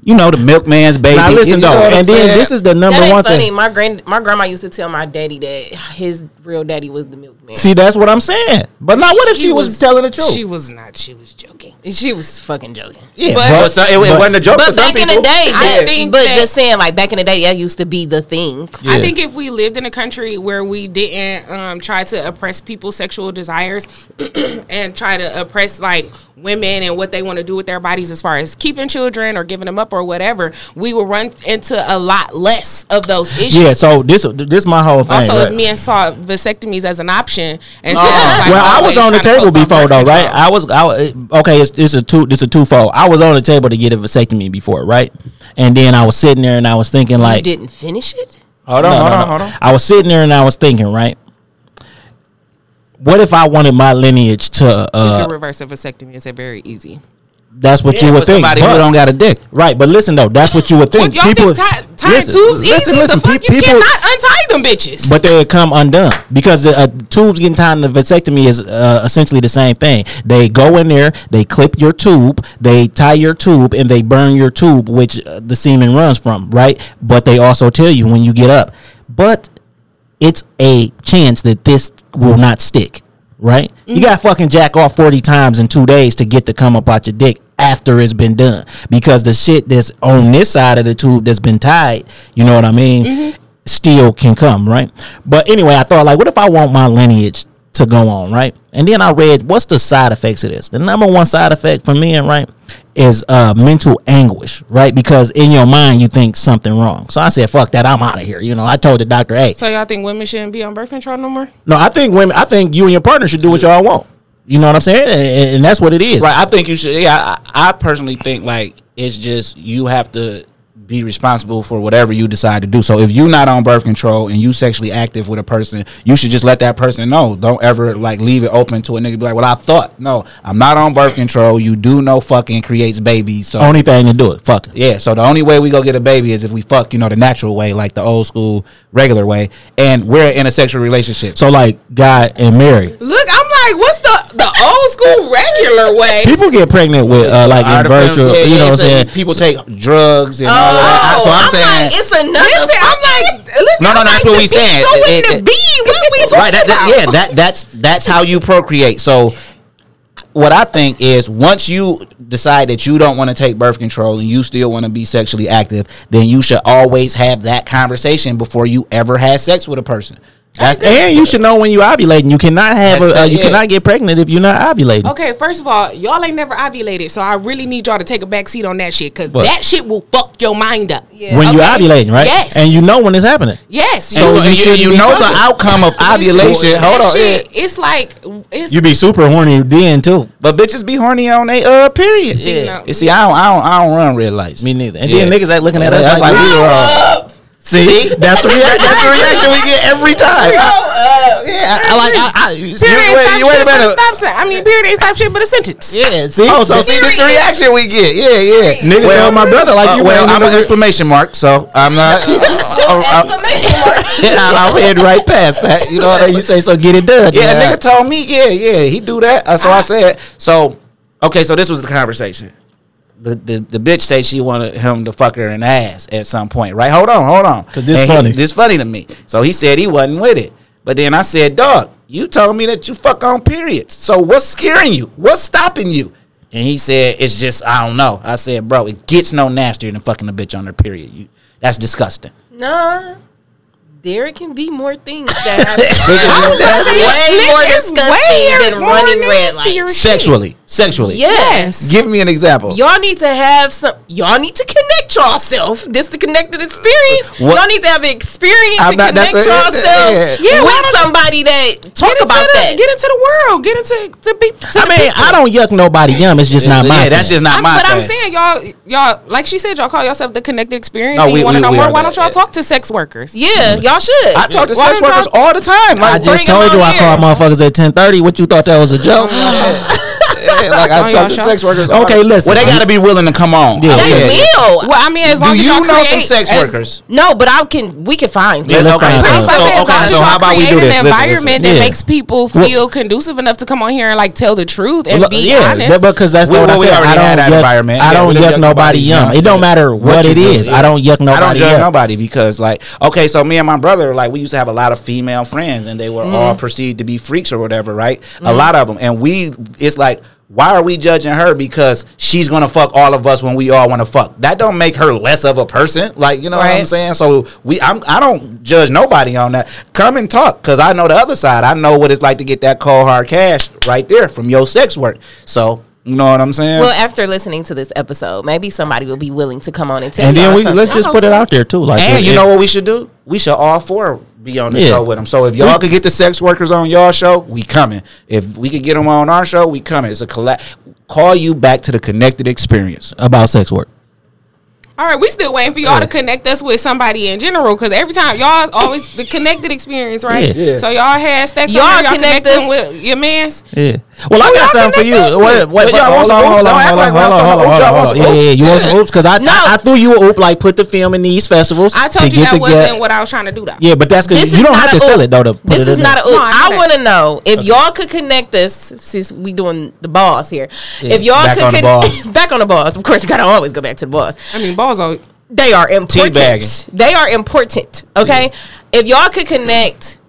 You know, the milkman's baby. now listen you know though, what I'm and then this is the number that ain't one funny. thing. My grand, my grandma used to tell my daddy that his real daddy was the milkman. See, that's what I'm saying. But now, what if she, was, telling the truth? She was not. She was joking. she was fucking joking. yeah, but- But so- it, it wasn't a joke for But some back in the day, I think but that- just saying, like back in the day, that used to be the thing. Yeah. I think if we lived in a country where we didn't um, try to oppress people's sexual desires (clears throat) and try to oppress like women and what they want to do with their bodies as far as keeping children or giving them up or whatever, we will run into a lot less of those issues. yeah. So this this my whole thing. Also, right? if men saw vasectomies as an option instead Oh. of like well, I was on the table before though, right? I was, I was okay. It's, it's a two, it's a twofold. I was on the table to get a vasectomy before, right? And then I was sitting there and I was thinking like, You didn't finish it. Hold on, No, hold no, on, no. hold on. I was sitting there and I was thinking, right? What if I wanted my lineage to? You uh can reverse a vasectomy. It's a very easy. That's what Yeah, you would for think. somebody who don't got a dick. Right, but listen though, that's what you would think. Y'all think tie, tying listen, tubes listen, easy? listen, the fuck pe- you cannot untie them bitches. but they come undone because the uh, tubes getting tied in the vasectomy is uh, essentially the same thing. They go in there, they clip your tube, they tie your tube, and they burn your tube, which uh, the semen runs from. Right, but they also tell you when you get up, but it's a chance that this will not stick. Right, you mm-hmm. got fucking jack off forty times in two days to get the come up out your dick after it's been done because the shit that's on this side of the tube that's been tied, you know what I mean, mm-hmm. still can come. Right, but anyway, I thought like, what if I want my lineage to go on, right? And then I read what's the side effects of this. The number one side effect for men, right, is uh mental anguish, right? Because in your mind you think something wrong. So I said, fuck that, I'm out of here. You know, I told the doctor, hey, so y'all think women shouldn't be on birth control no more? no, I think women. I think you and your partner should do what y'all want. You know what I'm saying? And, and that's what it is. Right. I think you should. Yeah. I, I personally think like it's just you have to be responsible for whatever you decide to do. So if you're not on birth control and you sexually active with a person, you should just let that person know. Don't ever like leave it open to a nigga be like, "Well, I thought no, I'm not on birth control. You do know fucking creates babies." So Only thing to do it. Fuck it. yeah, so the only way we go get a baby is if we fuck, you know, the natural way, like the old school regular way, and we're in a sexual relationship. So like guy and Mary. Look, I'm like, what's the the old school regular way? People get pregnant with uh, like in Artificial- virtual, yeah, you yeah, know what I'm so saying? People take drugs and all Oh, So I'm, saying, like, it's another. Listen, I'm like, look, No, no, I'm that's like, what we saying. bee Go It- it- the bee. What we (laughs) talking right? That, that- about? yeah, that that's that's how you procreate. So what I think is once you decide that you don't want to take birth control and you still want to be sexually active, then you should always have that conversation before you ever have sex with a person. That's and you should know when you ovulating. You cannot have That's a, uh, you yeah. cannot get pregnant if you're not ovulating. Okay, first of all, y'all ain't never ovulated, so I really need y'all to take a back seat on that shit because that shit will fuck your mind up. Yeah. When you Okay. ovulating, right? Yes. And you know when it's happening. Yes. so, So you, you shouldn't you know the outcome of (laughs) ovulation. That Hold on, shit, yeah. It's like it's You be super horny then too. but bitches be horny on a uh period. See, yeah. no. You see, I don't, I don't, I don't run red lights. Me neither. And Yeah. then niggas ain't looking at us like, like we we were were, See, that's the reaction. That's the reaction we get every time. yeah, I like. I, I, Period. You- ain't wait, stop you wait a shit but minute. Stop sign. I mean, period ain't stop shit but a sentence. yeah, see, Oh, so see, this the reaction we get. Yeah, yeah. Nigga told my brother, like, you well, I'm an exclamation mark, so I'm not. (laughs) (laughs) I'm, I'm heading right past that. You know what I mean? you say so, get it done. Yeah, nigga told me, yeah, yeah, he do that. Uh, So. I said, so okay, so this was the conversation. The, the the bitch said she wanted him to fuck her in the ass at some point, right? Hold on, hold on. 'Cause this And he- funny. this funny to me. So he said he wasn't with it. But then I said, dog, you told me that you fuck on periods. So what's scaring you? What's stopping you? And he said, it's just, I don't know. I said, bro, it gets no nastier than fucking a bitch on her period. You, that's disgusting. Nah. There can be more things that (laughs) happen. (laughs) That's way more disgusting than running red lights. Sexually. Sexually. Yes. Give me an example. Y'all need to have some. Y'all need to connect yourself. This the connected experience. What- Y'all need to have an experience I'm to not- connect a- yourself yeah. Yeah, why with somebody that talk about the, that. Get into the world. Get into the people. I mean, I don't yuck nobody yum. It's just not my. yeah, that's just not I'm, my but I'm saying y'all, y'all, like she said, y'all call yourself the connected experience. No, and we- you want to know more? Why don't y'all yeah. talk to sex workers? yeah, mm. y'all should. I talk to Why sex workers y'all- the time. I just told you I here. called motherfuckers at ten thirty. What you thought that was a joke? (laughs) yeah, like I On talk to sex workers. Okay, the- listen. Well, they got to be willing to come on. Yeah, they will. Well, I mean, as long Do as you y'all know some create sex as- workers? No, but I can. We can find. Yeah, let's okay, find so, some. So, I said, as okay, so how about we do create this? An Listen, environment listen. that Yeah. makes people feel conducive enough to come on here and like tell the truth and Look, be yeah, honest. that- because that's We- what well, I said. I don't yuck, environment. I don't yuck yuck nobody nobody yum. yum. It don't matter what, you it do, is. yeah. I don't yuck nobody. I don't judge nobody because, like, okay, so me and my brother, like, we used to have a lot of female friends, and they were Mm-hmm. all perceived to be freaks or whatever, right? A lot of them, and we, it's like, why are we judging her because she's gonna fuck all of us when we all want to fuck? That don't make her less of a person, like, you know what I'm saying? So we, I'm, I don't judge nobody on that. Come and talk, cause I know the other side. I know what it's like to get that cold hard cash right there from your sex work. So you know what I'm saying? Well, after listening to this episode, maybe somebody will be willing to come on and tell And then we something. let's just put it out there too. Like, And if- you know what we should do? We should all four be on the Yeah. show with them. So if y'all could get the sex workers on y'all show, we coming. If we could get them on our show, we coming. It's a collab. Call you back to the connected experience. about sex work. All right, we still waiting for y'all Yeah. to connect us with somebody in general because every time y'all always the connected experience, right? Yeah. Yeah. So y'all had sex. Y'all Y'all, y'all connect connect them us- with your man's. Yeah. Well, I got something for you. Wait, wait, wait, y'all want hold some on, oops? hold on, hold on, hold on, hold on, oops. Y'all hold want on. some Yeah, yeah, you want some oops? Because I, No. I I threw you a oop like put the film in these festivals. I to told you get that wasn't get- what I was trying to do though. Yeah, but that's because you don't have to a sell it though. To put This it is in not there. a. Oop. I know I that. want to know if y'all could connect us since we doing the balls here. If y'all could on the con- balls. (laughs) back on the balls. Of course, you gotta always go back to the balls. I mean, balls are. They are important. They are important. Okay. If y'all could connect,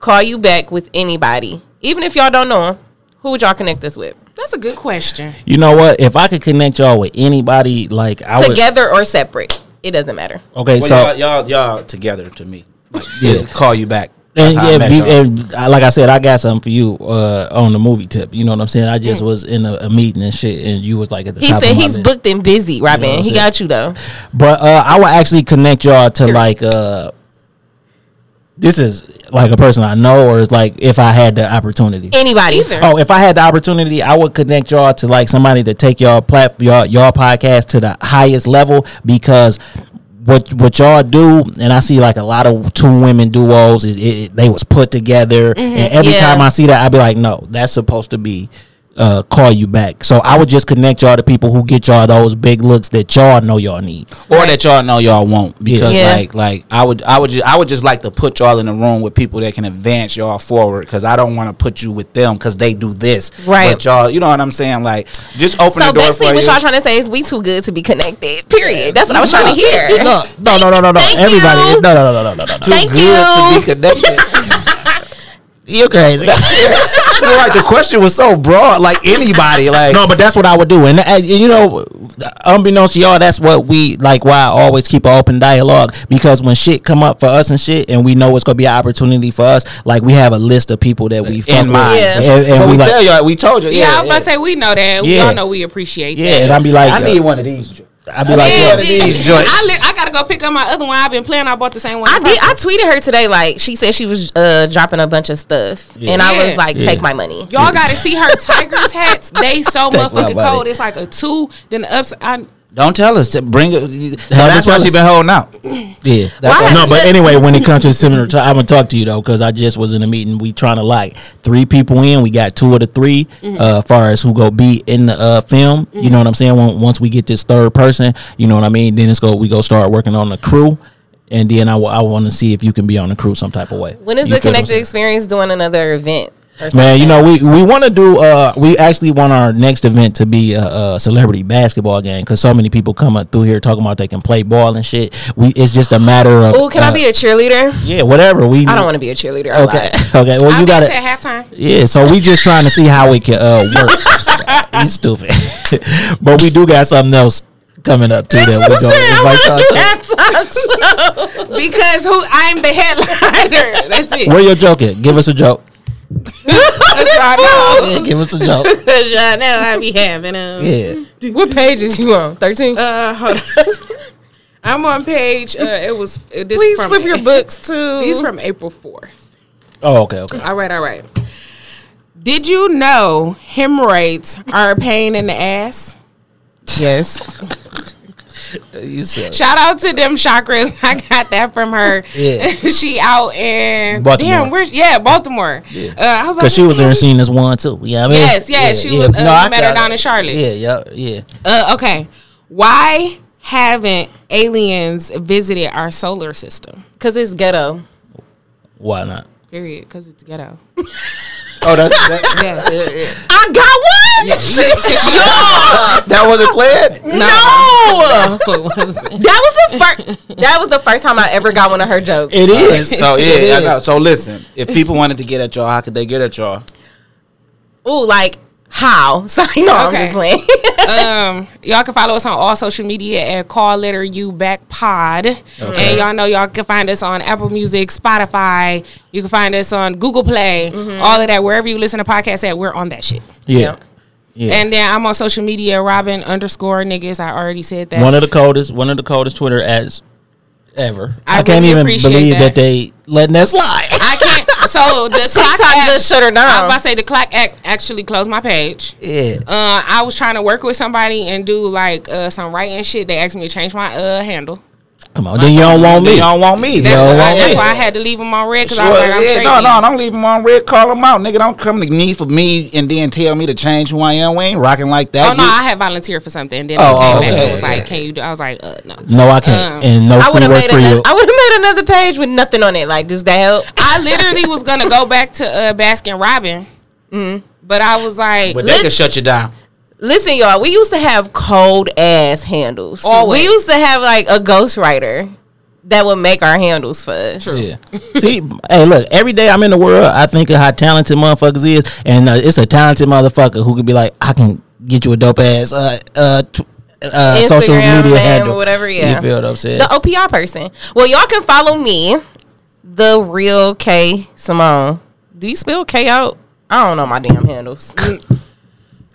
call you back with anybody, even if y'all don't know them, who would y'all connect us with? That's a good question. You know what? If I could connect y'all with anybody, like I would. Together or separate, it doesn't matter. Okay, Well, so y'all, y'all, y'all together to me. Like, yeah, call you back. And, how I yeah, y'all. and uh, like I said, I got something for you uh, on the movie tip. You know what I'm saying? I just was in a, a meeting and shit, and you was like at the He top said of my he's list. booked and busy, Robyn. what I'm he saying? got you though. But uh, I would actually connect y'all to like uh, this is like a person I know, or it's like if I had the opportunity. Anybody. Oh, if I had the opportunity, I would connect y'all to like somebody to take y'all plat y'all y'all podcast to the highest level because what what y'all do, and I see like a lot of two women duos is it, they was put together, mm-hmm. and every Yeah. time I see that, I'd be like, no, that's supposed to be. Uh, call you back. So I would just connect y'all to people who get y'all those big looks that y'all know y'all need. or that y'all know y'all won't because Yeah. like like I would I would just, I would just like to put y'all in a room with people that can advance y'all forward because I don't want to put you with them because they do this Right. but y'all you know what I'm saying like just open So the door basically, for what you y'all trying to say is we too good to be connected. Period. That's what I was trying to hear. (laughs) No, no, no, no, no, no. Thank Everybody, you. no, no, no, no, no, no, no. too Thank good you. to be connected You crazy? (laughs) You're like the question was so broad like anybody like No, but that's what I would do, and, and you know, unbeknownst to y'all, that's what we like. Why I always keep an open dialogue because when shit come up for us and shit, and we know it's gonna be an opportunity for us, like we have a list of people that we fuck in mind Yeah. and, and we, we like, tell y'all we told you Yeah, yeah, I was about to say we know that. We Yeah. all know we appreciate that. yeah, that. and I'd be like, I need one of these I'd be like, Yeah, yeah. these joints. I, li- I gotta go pick up my other one. I've been playing. I bought the same one. I did. I tweeted her today. Like she said, she was uh, dropping a bunch of stuff, and I was like, Yeah. "Take my money." Y'all got to see her Tigers hats. They so (laughs) Take my motherfucking cold. It's like a two, then the ups. I Don't tell us to bring it. So that's her why she us. been holding out. Yeah. That's Why? no, but anyway, when it comes to similar, to, I'm gonna talk to you though, because I just was in a meeting. We trying to like three people in. We got two of the 3 Mm-hmm. uh, far as who go be in the uh, film. You know what I'm saying? When, once we get this third person, you know what I mean. Then it's go. We go start working on the crew, and then I, want to see if you can be on the crew some type of way. When is You the feel what I'm Connected? Experience doing another event? Or Man, you know we we want to do. Uh, we actually want our next event to be a, a celebrity basketball game because so many people come up through here talking about they can play ball and shit. We it's just a matter of. Oh, can I uh, be a cheerleader? Yeah, whatever. We I don't want to be a cheerleader. I Okay, lied. (laughs) okay. Well, I'll you be got at it. halftime. Yeah, so we just trying to see how it can uh, work. (laughs) you stupid, (laughs) but we do got something else coming up too. That's that we gonna invite y'all to. because who I'm the headliner. That's it. Where your joke at? Give us a joke. (laughs) Yeah, give us a joke. (laughs) Cause y'all know I be having them. Yeah. What page is you on? Thirteen. Uh, hold on. (laughs) I'm on page. Uh, it was uh, this Please from, flip your books too. These from April fourth. Oh, okay, okay. All right, all right. Did you know hemorrhoids are a pain in the ass? yes. (laughs) You said Shout out to them chakras. (laughs) I got that from her. Yeah. (laughs) she out in Baltimore. Damn, where's yeah, Baltimore. Yeah. Uh, I was because she was there "Damn, and seen this one too. Yeah, I mean, Yes, yes, she was, uh, I met her down it. in Charlotte. Yeah, yeah, yeah. Uh, okay. Why haven't aliens visited our solar system? Because it's ghetto. Why not? Period. Because it's ghetto. Oh, that's that, (laughs) Yes. I got one. (laughs) that wasn't clear. No. that was the first. That was the first time I ever got one of her jokes. It is. (laughs) So It yeah, I is. got, so listen. If people wanted to get at y'all, how could they get at y'all? Ooh, like how? (laughs) Sorry, no, I'm Okay. just playing. (laughs) um, y'all can follow us on all social media at Call Letter You Back Pod, and y'all know y'all can find us on Apple Music, Spotify. You can find us on Google Play, all of that. Wherever you listen to podcasts at, we're on that shit. Yeah. Yeah. And then I'm on social media, Robyn underscore niggas. I already said that. one of the coldest, one of the coldest Twitter ads ever. I I, can't really even believe that. that. they letting that slide. I can't. (laughs) So the TikTok app- just shut her down. I was about to say the clock act actually closed my page. yeah. Uh, I was trying to work with somebody and do like uh, some writing shit. They asked me to change my uh handle. Come on, then you don't want Then me. you don't want me. That's, why, well, that's yeah. why I had to leave him on red because I was like, I'm yeah, straight. no, no, don't leave him on red. Call him out, nigga. Don't come to me for me and then tell me to change who I am. We ain't rocking like that. Oh no, You- I had volunteered for something. And then Oh, they came oh, back okay, and was yeah. like, "Can you do?" I was like, uh, "No." No, I can't. Um, and no I would free have work made for another, you. I would have made another page with nothing on it. Like, does that help? (laughs) I literally was gonna go back to uh, Baskin Robin, but I was like, but they can shut you down. Listen, y'all, we used to have cold ass handles. Always. We used to have like a ghostwriter that would make our handles for us. Yeah. See, hey, look. Every day I'm in the world, I think of how talented motherfuckers is, and uh, it's a talented motherfucker who could be like, I can get you a dope ass uh uh, t- uh social media handle, or whatever, yeah. You feel what I'm saying? The OPR person. Well, y'all can follow me, the real K Symone. Do you spell K out? I don't know my damn handles. (laughs)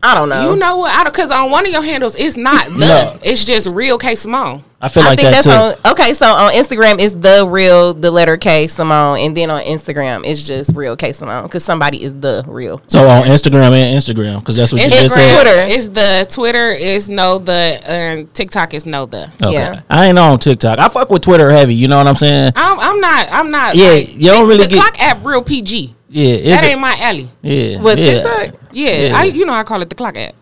I don't know. you know what? I don't because on one of your handles, it's not the. No. It's just real K Symone. I feel I like think that that's too. on. Okay, so on Instagram it's the real, the letter K Symone, and then on Instagram it's just real K Symone because somebody is the real. so on Instagram and Instagram, because that's what you just Instagram said. Twitter. is the Twitter is no the and TikTok is no the. Okay. Yeah. I ain't on TikTok. I fuck with Twitter heavy. You know what I'm saying? I'm, I'm not. I'm not. Yeah, like, you don't really the get- clock app real PG. Yeah. Is That it? ain't my alley. yeah. What yeah. TikTok? Yeah, Yeah. I you know I call it the clock app.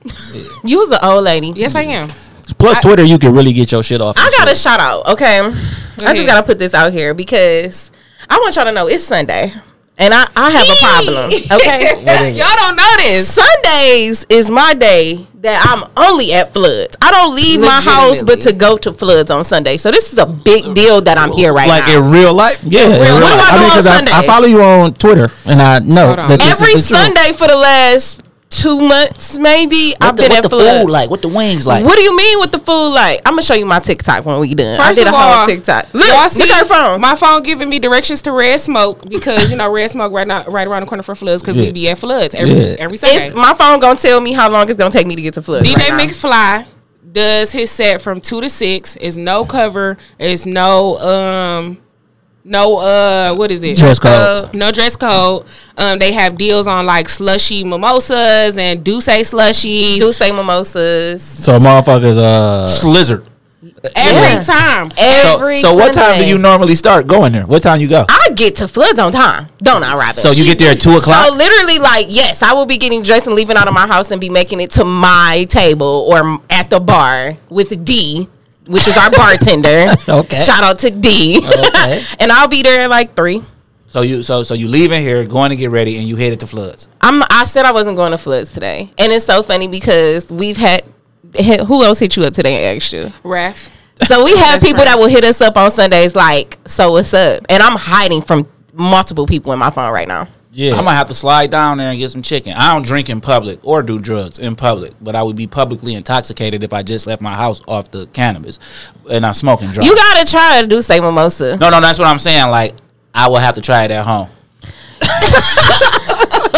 You was an old lady. Yes, I am. Plus Twitter, you can really get your shit off. I got a shout out. Okay, I just gotta put this out here because I want y'all to know it's Sunday, and I I have a problem. Okay, (laughs) Y'all don't know this. Sundays is my day that I'm only at floods. I don't leave my house but to go to floods on Sunday. So this is a big deal that I'm here right Like now. Like in real life. Yeah, in What real do life. I do I mean, on 'cause I, I follow you on Twitter, and I know that Every is the truth. Sunday for the last two months, maybe What I've the, been what at the floods. food like? What the wings like? What do you mean with the food? Like, I'm gonna show you my TikTok when we done. I First did of a all, whole TikTok. Look, y'all look at her phone. my phone giving me directions to Red Smoke because you know Red Smoke right now, right around the corner for floods because Yeah. we be at floods every Yeah. every Sunday. It's my phone gonna tell me how long it's gonna take me to get to floods. DJ right. McFly does his set from two to six. It's no cover. It's no um No, uh, what is it? Dress code. No dress code. Um, they have deals on like slushy mimosas and do say slushies Do say mimosas So motherfuckers, uh, Slizzard. every Yeah. time. So, every. so what time do you normally start going there? What time you go? I get to floods on time, don't I, Robyn? So you get there at two o'clock So o'clock. literally, like, yes, I will be getting dressed and leaving out of my house and be making it to my table or at the bar with D, which is our bartender. (laughs) Okay. Shout out to D. Okay. (laughs) and I'll be there at like three. So you so so you leaving here, going to get ready, and you headed to floods. I'm. I said I wasn't going to floods today, and it's so funny because we've had. Who else hit you up today and asked you? Ref. So we (laughs) have people right. that will hit us up on Sundays, like, "So what's up?" And I'm hiding from multiple people in my phone right now. Yeah. I might have to slide down there and get some chicken. I don't drink in public or do drugs in public, but I would be publicly intoxicated if I just left my house off the cannabis and I'm smoking drugs. You gotta try to do say mimosa. no, no, that's what I'm saying. Like I will have to try it at home. (laughs)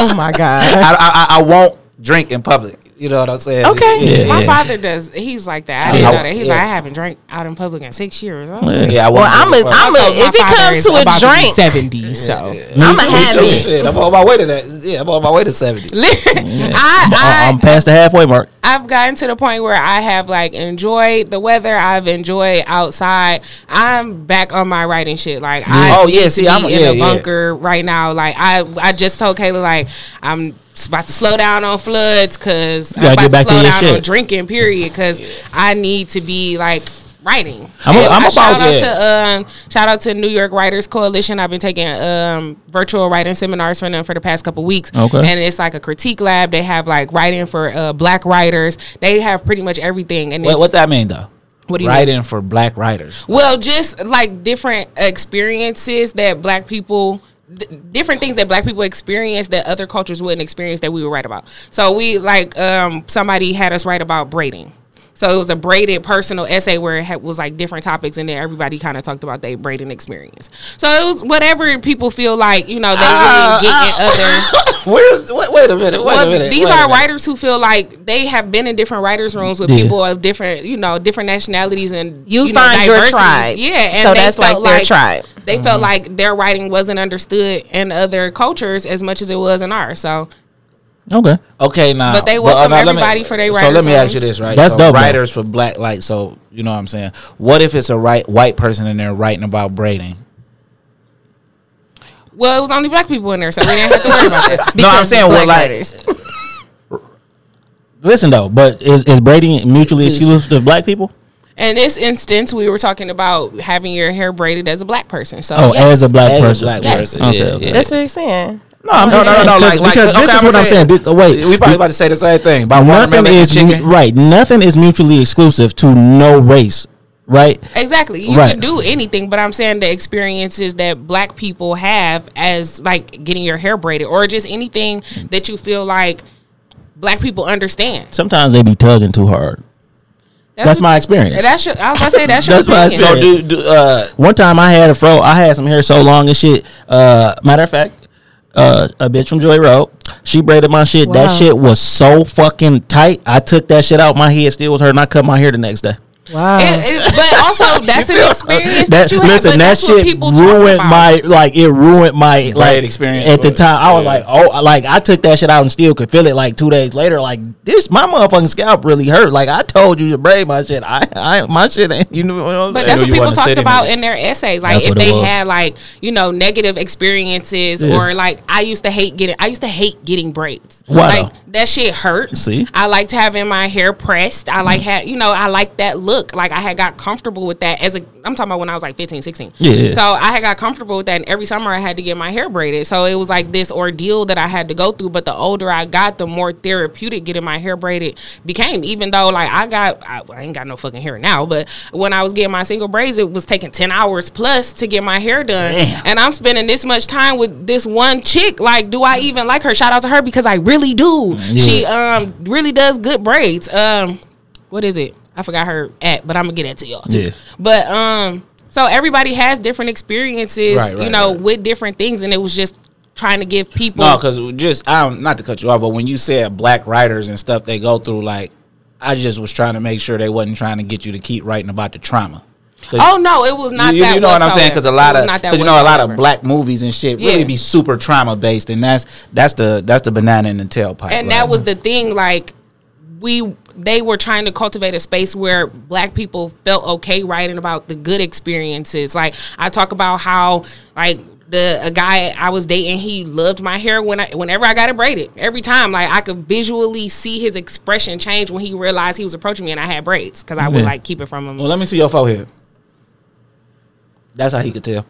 Oh my god. I, I, I I won't drink in public. You know what I'm saying? Okay. Yeah, My father does. He's like that. I didn't Yeah. know that. He's Yeah. like, I haven't drank out in public in six years. Oh. Yeah, I Well, I'm drink a, in public. I'm a, Also, if it comes to a about be drink, seventy. So I'ma have Me it. Shit, I'm on my way to that. Yeah, I'm on my way to seventy. (laughs) Mm-hmm. I, I, I, am past the halfway mark. I've gotten to the point where I have like enjoyed the weather. I've enjoyed outside. I'm back on my writing shit. Like I Oh, yeah, see, I'm- in yeah, a yeah. bunker right now. Like I, I just told Kayla like I'm about to slow down on floods because I'm about to slow down on shit. drinking. Period. Because I need to be like writing. I'm a- I'm about- shout out yeah. to um shout out to New York Writers Coalition. I've been taking um virtual writing seminars for them for the past couple weeks. Okay. And it's like a critique lab. They have like writing for uh, black writers. They have pretty much everything. And What what that mean though? What do you mean? Writing for black writers. well, just like different experiences that black people different things that black people experience that other cultures wouldn't experience that we would write about. So we like um somebody had us write about braiding. So it was a braided personal essay where it had, was like different topics, and then everybody kind of talked about their braiding experience. So it was whatever people feel like you know they really get in other. (laughs) Where's wait, wait a minute? Wait Well, a minute. these wait are writers who feel like they have been in different writers' rooms with Yeah. people of different, you know, different nationalities and You know, find your tribe. Yeah, and So that's like their tribe. They Mm-hmm. felt like their writing wasn't understood in other cultures as much as it was in ours. So Okay. Okay, now. But they uh, welcome now let me- everybody for their writers. So let me ask you this, right? That's so dope, though. Writers for black, like, so you know what I'm saying. What if it's a right white person in there writing about braiding? well, it was only black people in there, so we didn't have to worry about that. (laughs) No, I'm saying it's well, like, writers. (laughs) Listen though, but is is braiding mutually exclusive to black people? In this instance, we were talking about having your hair braided as a black person. So Oh, yes. as a black As a person. black Yes. person. Okay, Yeah, okay. yeah. That's what you're saying. No, I'm No, just no, no, saying, no. because- Like, like, because okay, this is I'm what I'm saying. saying- This- wait, We probably about to say the same thing about nothing is chicken. right. Nothing is mutually exclusive to no race, right? Exactly. You Right. can do anything, but I'm saying the experiences that black people have as like getting your hair braided or just anything that you feel like black people understand. Sometimes they be tugging too hard. That's my experience. That's your, I was gonna say that's (laughs) your That's my opinion. So do, do uh One time I had a fro. I had some hair so long and shit. Uh, matter of fact, uh, a bitch from Joy Road. She braided my shit. That shit was so fucking tight. I took that shit out. My head still was hurting. I cut my hair the next day. Wow. It- it- but also (laughs) that's an experience that, That, you have. listen, but that that's what shit people ruined my like it ruined my like experience at the with it. time. I was Yeah. like, oh, like I took that shit out and still could feel it. Like two days later, like this, my motherfucking scalp really hurt. Like I told you to braid my shit. I, I my shit ain't. You know what I'm But saying? that's what people talked about in in their essays. Like That's if they was. had like you know negative experiences Yeah. or like I used to hate getting I used to hate getting braids. Why Like though? that shit hurt. See? I liked having my hair pressed. I like mm. had you know I like that look. Like I had got comfortable with that as a I'm talking about when I was like 15, 16. Yeah. So I had got comfortable with that and every summer I had to get my hair braided. So it was like this ordeal that I had to go through. But the older I got, the more therapeutic getting my hair braided became. Even though like I got I, I ain't got no fucking hair now, but when I was getting my single braids, it was taking 10 hours plus to get my hair done. Damn. And I'm spending this much time with this one chick. Like, do I even like her? Shout out to her because I really do. She um really does good braids. Um what is it? I forgot her at, but I'm gonna get it to y'all too. Yeah. But um, so everybody has different experiences, Right, you know, right. with different things, and it was just trying to give people. No, because just I'm not to cut you off, but when you said black writers and stuff they go through, like I just was trying to make sure they wasn't trying to get you to keep writing about the trauma. Oh no, it was not you, that. you know what I'm saying? Because a lot of because you know a lot of black movies and shit really Yeah. be super trauma based, and that's that's the that's the banana in the tailpipe. and right? that was the thing like we they were trying to cultivate a space where black people felt okay writing about the good experiences like i talk about how like the a guy I was dating, he loved my hair when I whenever I got it braided. Every time, like I could visually see his expression change when he realized he was approaching me and I had braids because I would Yeah. like keep it from him. Well, let me see your forehead. That's how he could tell.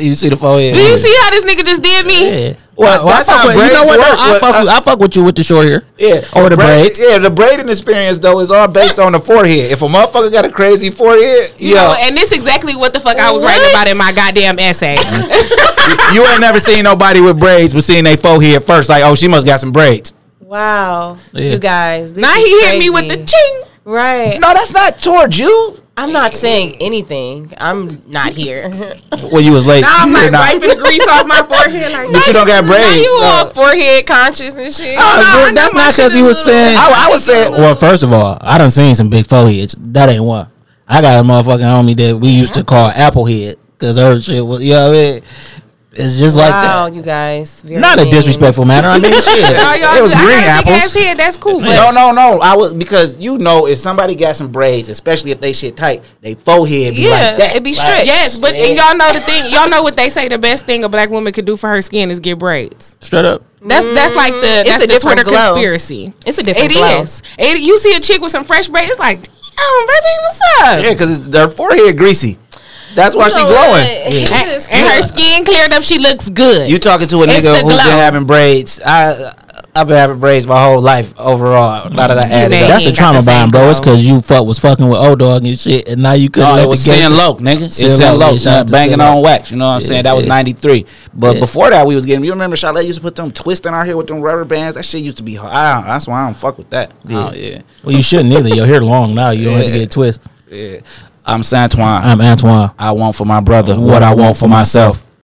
You see the forehead? Do you see how this nigga just did me? Yeah. Well, I that's fuck how with- you know braids what? work. I, fuck with, I fuck with you with the short hair. Yeah, Or the braid- braids. Yeah, the braiding experience though is all based on the forehead. If a motherfucker got a crazy forehead, You yo, know, and this exactly what the fuck I was writing about in my goddamn essay. (laughs) you ain't never seen nobody with braids, but seeing they forehead first, like, oh, she must got some braids. Wow, Yeah. you guys. Now is he hit me with the crazy. ching. right. No, that's not towards you. I'm not saying anything. I'm not here. (laughs) Well, you was late. Now I'm like not- wiping the grease off my forehead. Like, But you don't got braids. now you so- all forehead conscious and shit. Uh, I that's not shit because he was saying. I, I was saying, Well, first of all, I done seen some big foreheads. That ain't one. I got a motherfucking homie that we used to call Applehead because her shit was, you know what I mean? It's just like wow, that. you guys. Very Not a disrespectful manner. I mean, (laughs) shit. y'all It was good. I green got apples. ass head. That's cool. But no, no, no. I was because you know if somebody got some braids, especially if they shit tight, they forehead be Yeah, like that. it be Like, stretched. Yes, but and y'all know the thing. Y'all know what they say. The best thing a black woman could do for her skin is get braids. Straight up. That's that's like the mm-hmm. It's that's a the different Twitter glow. conspiracy. It's a different It glow. is. It, you see a chick with some fresh braids, it's like, oh baby, what's up? Yeah, because their forehead greasy. That's why You she glowing. what? He And, and her skin cleared up. She looks good. You talking to a It's nigga the who's been having braids? I I've been having braids my whole life overall. Now that I added man. up. That's He a trauma the bond, bro. It's because you fuck was fucking with old dog and shit, and now you couldn't oh, No, let it was the gay- Sin Loke, nigga. It's Sin Sin Loke, Loke, yeah, shout out to banging on wax. You know what I'm Yeah, saying? That was '93. But Yeah. before that, we was getting. You remember Charlotte used to put them twists in our hair with them rubber bands. That shit used to be hard. That's why I don't fuck with that. Yeah. Oh, yeah. Well, you shouldn't either. Your hair long now. You don't have to get a twist. yeah. I'm Santoine. I'm Antoine. I want for my brother what I want for myself.